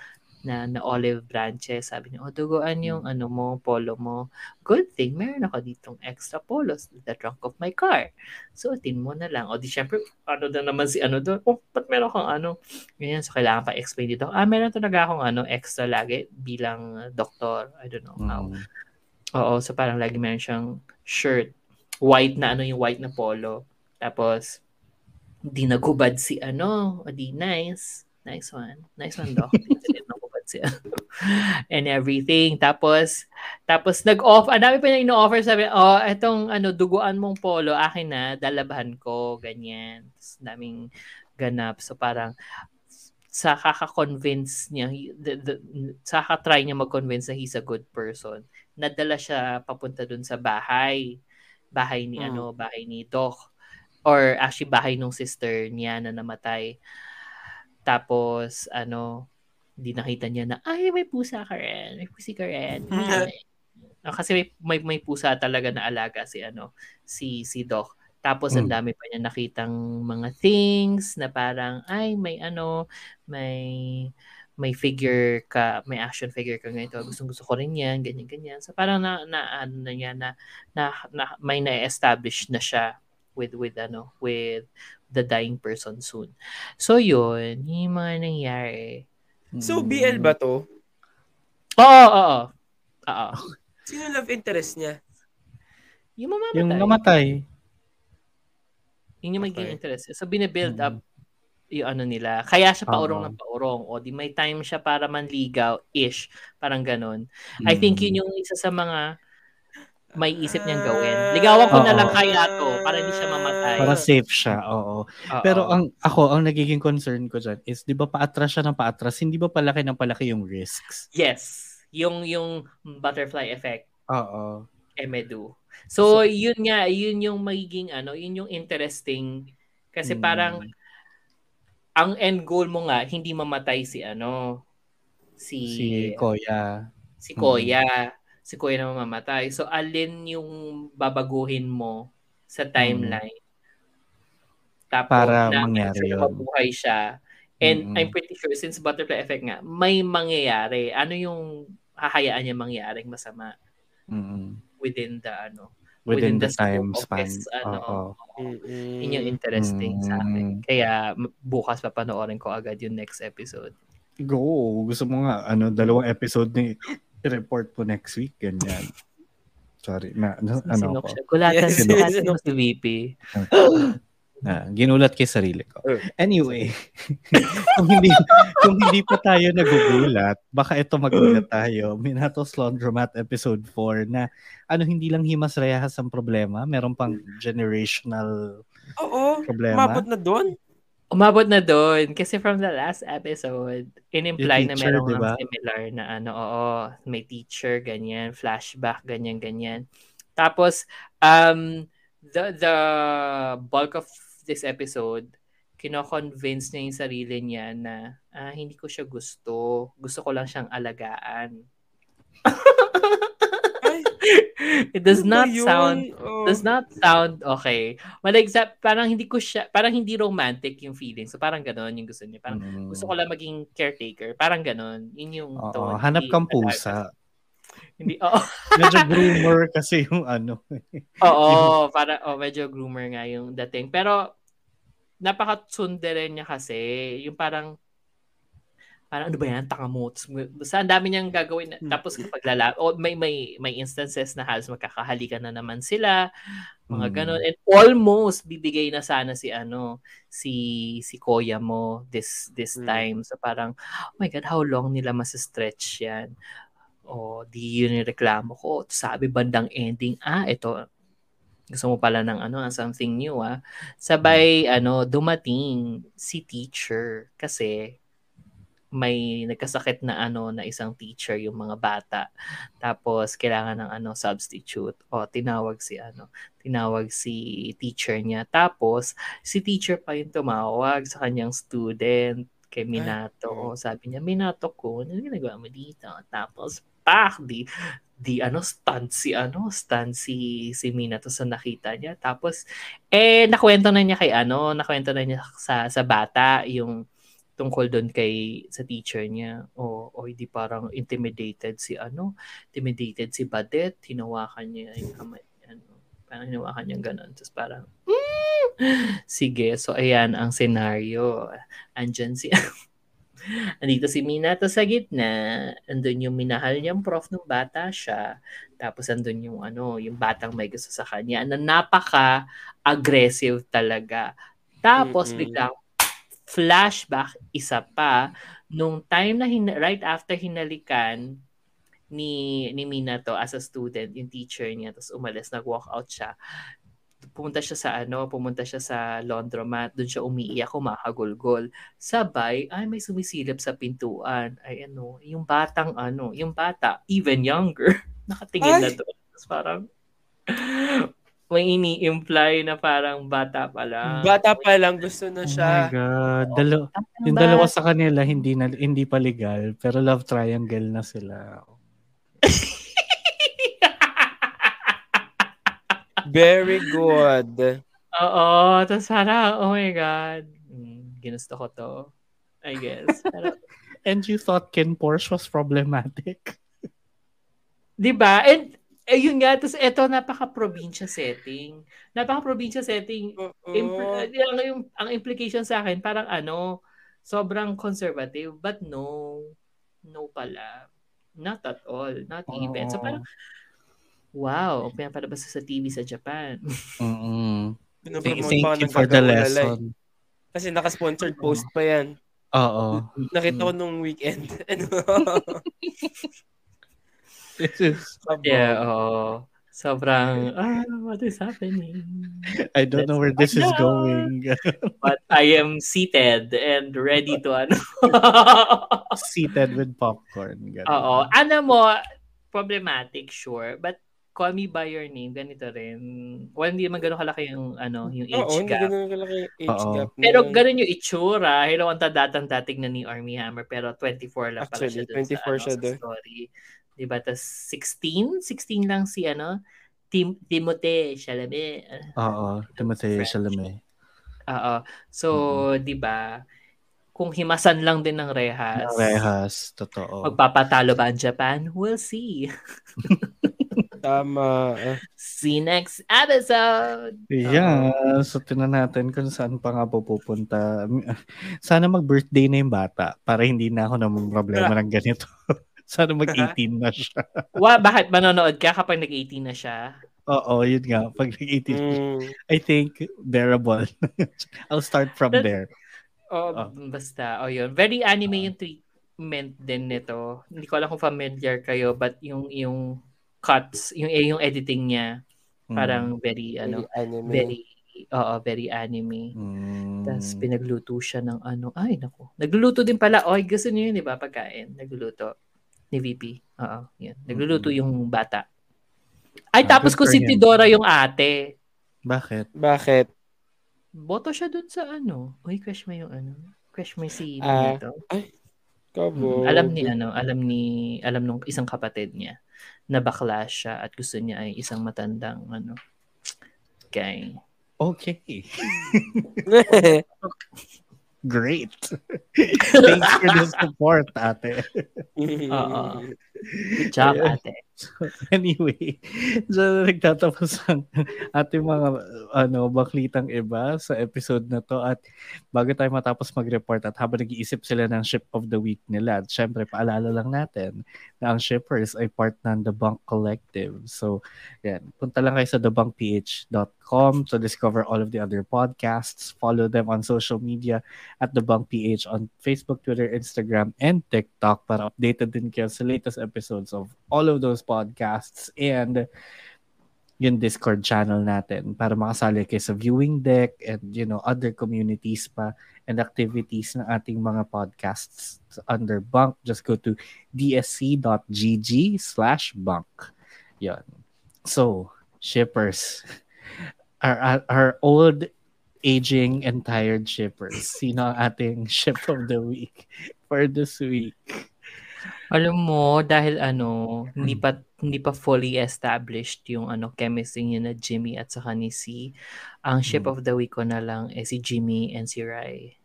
na, na olive branches. Sabi niya, oh, duguan yung ano mo, polo mo. Good thing, meron ako ditong extra polos in the trunk of my car. Suotin mo na lang. O di syempre, ano na naman si ano doon? Oh, ba't meron kang ano? Ganyan, so kailangan pa explain dito. Ah, meron talaga akong ano, extra lagi bilang doktor. I don't know how.
Mm.
Oo, so parang lagi meron siyang shirt. White na ano yung white na polo. Tapos, di nagubad si ano. O di nice. Nice one. Nice one, Doc. Hindi nagubad si ano. And everything. Tapos, tapos nag-off. Ang dami pa niya ino-offer. Sabi, oh, etong ano, duguan mong polo, akin na, dalabahan ko. Ganyan. Tapos, daming ganap. So parang, sa kaka-convince niya, he- the, the, sa kaka-try niya mag-convince na he's a good person, nadala siya papunta dun sa bahay. Bahay ni
Mm.
ano, bahay ni Doc. Or actually bahay nung sister niya na namatay. Tapos ano, di nakita niya na, ay, may pusa ka rin. May pusi ka rin. Ah, Kasi may, may, may pusa talaga na alaga si ano, si si Doc. Tapos ang
Mm.
dami pa niya nakitang mga things na parang ay may ano, may may figure ka, may action figure ka ganito, gustong gusto ko rin yan, ganyan, ganyan. So parang na, na ano na niya, na, na, na may na-establish na siya with, with ano, with the dying person soon. So yun, yung mga nangyari.
So, BL ba to?
Oo, oo, oo. Oo.
Sino love interest niya?
Yung mamamatay.
Yung namatay.
Yun yung magiging
Okay.
interest. So, binibuild
Mm.
up yung ano nila. Kaya siya paurong
Oo.
ng paurong. O di may time siya para manligaw-ish. Parang ganun. I think
Mm.
yun yung isa sa mga may isip niyang gawin. Ligawan ko na
Oo.
lang kaya to para hindi siya mamatay.
Para safe siya, oo.
Oo.
Pero ang ako, ang nagiging concern ko dyan is, di ba paatras siya ng paatras, hindi ba palaki ng palaki yung risks?
Yes. Yung yung butterfly effect.
Oo.
Emedu. So, yun nga, yun yung magiging ano, yun yung interesting kasi
Mm.
parang ang end goal mo nga hindi mamatay si ano si
Si Koya.
si Koya. Si Koya na mamamatay. So alin yung babaguhin mo sa timeline? Tapos
Para
na
mangyari
sure
yun.
mabuhay siya. And
Mm-mm.
I'm pretty sure since butterfly effect nga, may mangyayari. Ano yung hahayaan niya mangyaring masama
Mm-mm.
within the ano
Within,
Within
the,
the
time span.
his, ano,
Oo.
Mm-mm.
Yun yung interesting sa akin.
Mm.
Kaya m- bukas papanoorin ko agad yung next episode.
Go. Gusto mo nga, ano, dalawang episode ni report po next week. Ganyan. Sorry. Na, ano, ano
Sinok
ko?
siya. Gulatan,
Yes,
mo si VP.
Na, ginulat kay sarili ko.
Oh.
Anyway, kung hindi kung hindi pa tayo nagugulat, baka ito magulat tayo. Minatos Laundromat episode 4 na ano hindi lang himas rehas ang problema, meron pang generational
Oo.
problema.
Mabot na doon.
Umabot na doon kasi from the last episode, in-imply na meron
di ba?
ng similar na ano, oo, may teacher, ganyan, flashback, ganyan, ganyan. Tapos, um, the, the bulk of this episode, kino-convince niya yung sarili niya na ah, hindi ko siya gusto. Gusto ko lang siyang alagaan. It does
ano
not sound
Oh.
does not sound okay. Well, except, parang hindi ko siya, parang hindi romantic yung feeling. So parang gano'n yung gusto niya. Parang
Mm.
gusto ko lang maging caretaker. Parang gano'n. Yun yung
Oo,
tone.
hanap kang
talaga-
pusa.
Hindi, oo.
Medyo groomer kasi yung ano.
Oo, para, oh, medyo groomer nga yung dating. Pero, napaka-tsundere niya kasi. Yung parang, parang ano ba yan, tanga mo. Tapos, Basta ang dami niyang gagawin. na- Tapos kapag lala, o may, may, may instances na halos magkakahalikan na naman sila. Mga
Mm.
ganun. And almost bibigay na sana si ano, si si Koya mo this this
Mm.
time. So parang, oh my God, how long nila mas-stretch yan? O di yun yung reklamo ko. Sabi bandang ending, ah, ito, gusto mo pala ng ano, something new ah. Sabay, ano, dumating si teacher kasi may nagkasakit na ano na isang teacher yung mga bata. Tapos kailangan ng ano substitute. O tinawag si ano, tinawag si teacher niya. Tapos si teacher pa yung tumawag sa kanyang student kay Minato.
Ay,
O sabi niya, Minato ko, ano ginagawa mo dito? Tapos pak di di ano stunt si ano stunt si si Minato sa nakita niya. Tapos eh nakwento na niya kay ano nakwento na niya sa sa bata yung tungkol doon kay sa teacher niya. O o hindi parang intimidated si ano intimidated si Badet. Hinawakan niya yung kamay ano parang hinawakan niya ganun. Tapos parang "Mm, sige. So ayan ang senaryo. Andyan si andito si Minato sa gitna. Andun yung minahal niyang prof nung bata siya. Tapos andun yung ano yung batang may gusto sa kanya na napaka aggressive talaga. Tapos
Mm-mm.
biglang flashback isa pa nung time na hin- right after hinalikan ni ni Minato as a student yung teacher niya tapos umalis nag-walk out siya pumunta siya sa ano pumunta siya sa laundromat doon siya umiiyak kumakagulgol sabay ay may sumisilip sa pintuan ay ano yung batang ano yung bata even younger nakatingin na
Ay!
doon tapos parang may ini-imply na parang bata pa lang
Bata pa lang, gusto na
Oh my
siya.
God. Dalo- yung dalawa sa kanila hindi na hindi pa legal pero love triangle na sila.
Very good.
Oo, tapos parang, oh my God, mm, ginusto ko to, I guess. Pero,
And you thought Ken Porsche was problematic.
'Di ba? And ayun nga, tapos eto napaka-probinsya setting. Napaka-probinsya setting. Impl- ang, yung, ang implication sa akin, parang ano, sobrang conservative. But no, no pala. Not at all. Not even. So
Oo.
parang, wow, pinapalabas sa TV sa Japan.
Pinopromote
Thank
ka
you for the
gagawin, lalay.
lesson.
Kasi naka-sponsored post pa yan.
Oo.
Nakita ko nung weekend. Ano?
This is,
yeah, oo. Sobrang, ah, what is happening?
I don't know where this is going.
But I am seated and ready to ano.
Seated with popcorn. Ganun.
Oo. Ano mo, problematic, sure. But call me by your name, ganito rin. Well, hindi naman ganun kalaki yung, ano, yung age
Oo, hindi
gap.
ganun kalaki yung age
Oo.
gap.
Pero
na-
ganun yung itsura. Hello, ang tanda-tang dating na ni Army Hammer. Pero 24 lang pala
Actually,
siya dun
24
sa, ano,
siya
story. Diba? Tapos 16? 16 lang si, ano, Tim Timothée Chalamet.
Oo. Timothy
French.
Chalamet.
Oo. So, di ba, kung himasan lang din ng rehas,
Rehas. Totoo.
magpapatalo ba ang Japan? We'll see.
Tama. Ah,
See you next episode!
Yeah. So, tinan natin kung saan pa nga po pupunta. Sana mag-birthday na yung bata para hindi na ako namang problema ng ganito. Sana mag-18 na siya.
Wa, bakit manonood ka kapag nag-18 na siya?
Oo, yun nga. Pag nag-18 na siya,
mm,
I think bearable. I'll start from
That-
there.
Oh,
Ah.
basta. Oh, yun. Very anime yung treatment din nito. Hindi ko alam kung familiar kayo, but yung yung cuts, yung eh, yung editing niya,
Mm.
parang very, ano,
very anime.
very, oo, very anime.
Mm.
Tapos pinagluto siya ng ano. Ay, naku. Nagluluto din pala. Oy, gusto niyo yun, di ba? Pagkain. Nagluluto. Ni VP. Oo, yun. Nagluluto
Mm.
yung bata. Ay,
Ah,
tapos ko si. Tidora yung ate.
Bakit?
Bakit?
Boto siya dun sa ano. Uy, crush mo yung ano. Crush mo si
Ah,
Nito.
Kabo.
Mm, alam ni ano, alam ni alam nung isang kapatid niya na bakla siya at gusto niya ay isang matandang ano guy.
Okay. Great. Thanks for the support, ate.
Oo. Good job,
Ayun.
ate.
anyway, so nagtatapos ang ating mga ano, baklitang iba sa episode na to at bago tayo matapos mag-report at habang nag-iisip sila ng ship of the week nila, at syempre paalala lang natin na ang shippers ay part ng The Bunk Collective. So, yan, punta lang kayo sa thebunkph.com to discover all of the other podcasts. Follow them on social media at The Bunk PH on Facebook, Twitter, Instagram, and TikTok para updated din kayo sa latest episodes of all of those podcasts and yung Discord channel natin para makasali kayo sa viewing deck and you know other communities pa and activities ng ating mga podcasts under bunk. Just go to dsc.gg slash bunk. Yon so shippers our, our old aging and tired shippers sino ang ating ship of the week for this week
Alam mo, dahil ano, hindi pa hindi pa fully established yung ano chemistry niya na Jimmy at saka ni C. Ang ship
Hmm.
of the week ko na lang eh si Jimmy and si Rai.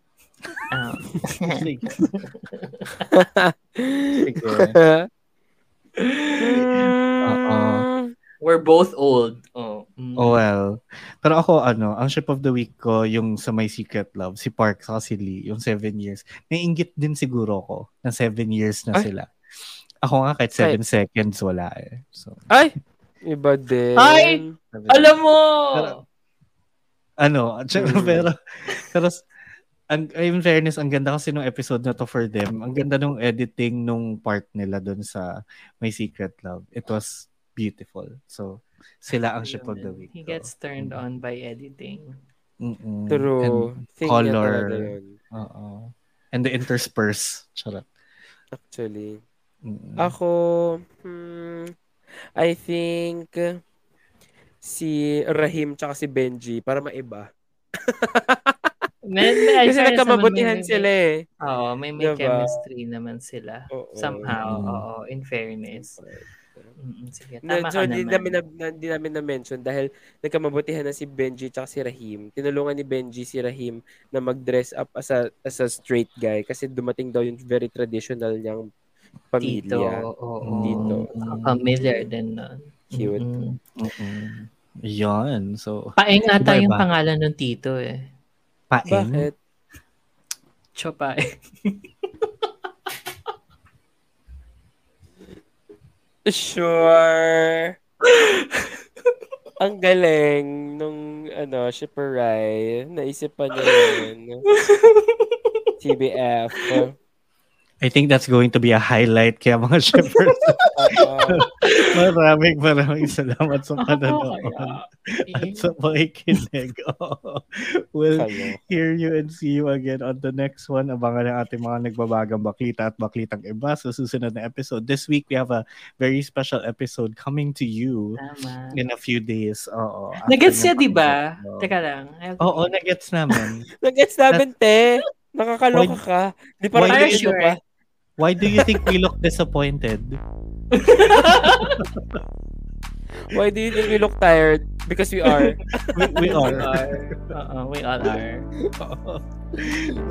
Um.
Sige. Oo.
We're both old. Oh. mm.
Oh well. Pero ako ano, ang ship of the week ko yung sa My Secret Love, si Park sa si Lee, yung seven years. Naiingit din siguro ko na seven years na
Ay.
sila. Ako nga kahit seven seconds wala eh. So,
Ay! Iba din.
Ay!
seven-
Alam mo!
Pero- ano,
Mm.
pero, pero, ang, in fairness, ang ganda kasi nung episode na to for them. Ang ganda nung editing nung part nila dun sa My Secret Love. It was beautiful. So, sila ang ship of the week.
He gets turned on by editing.
Mm-mm.
True.
And
niya
color. Oo. And the intersperse. Charot.
Actually.
Mm-mm.
Ako, hmm, I think si Rahim tsaka si Benji para maiba.
May,
Kasi nagkamabutihan sila eh.
Oo, may may
Diba?
chemistry naman sila.
Oo.
Somehow,
Mm.
oo, in fairness. Mm, sige,
Na,
tama
so,
ka
namin, na, na- di namin na-mention dahil nagkamabutihan na si Benji at si Rahim. Tinulungan ni Benji si Rahim na mag-dress up as a, as a straight guy kasi dumating daw yung very traditional niyang pamilya.
oo.
Tito.
Familiar din nun.
Cute.
Mm-mm.
Yan. So,
Paeng ata yung pangalan ng tito eh.
paeng.
Bakit?
Chopaeng.
Sure. Ang galing nung ano, Shipperai. Naisipan niya yun. TBF.
I think that's going to be a highlight kaya mga shippers.
Oo.
maraming maraming salamat sa panonood.
Kaya,
At sa pakikinig. Oo. we'll
Kayo.
hear you and see you again on the next one. Abangan ang ating mga nagbabagang baklita at baklitang iba sa susunod na episode. This week, we have a very special episode coming to you
Tama.
in a few days. Oo.
Nagets siya, di ba? Teka lang.
Oo, nagets namin.
Nag-gets namin, te. Nakakaloka ka. Di pa rin
you-
pa.
Why do you think we look disappointed?
Why do you think we look tired? Because we are.
We, we
We
are.
are. Oo, we all are.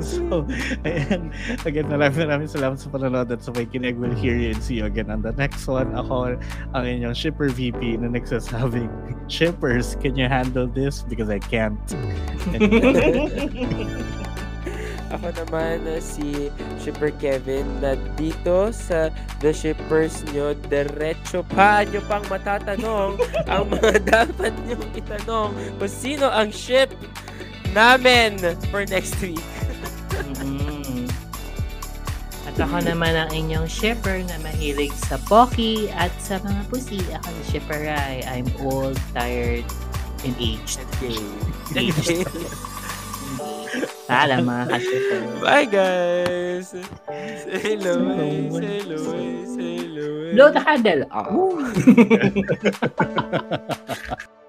so, ayan. Again, maraming maraming salamat sa panonood at sa pakikinig. We'll hear you and see you again on the next one. Ako ang inyong shipper VP na nagsasabing, Shippers, can you handle this? Because I can't.
Ako naman na si Shipper Kevin na dito sa The Shippers nyo, diretso pa nyo pang matatanong ang mga dapat nyo itanong kung sino ang ship namin for next week.
Mm. At ako naman ang inyong shipper na mahilig sa Pocky at sa mga pusi. Ako si Shipper Rai. I'm old, tired, and aged.
Okay.
Paalam mga ka-shipper.
Bye guys! Say hello, say hello, say hello.
Blow the candle. Oh.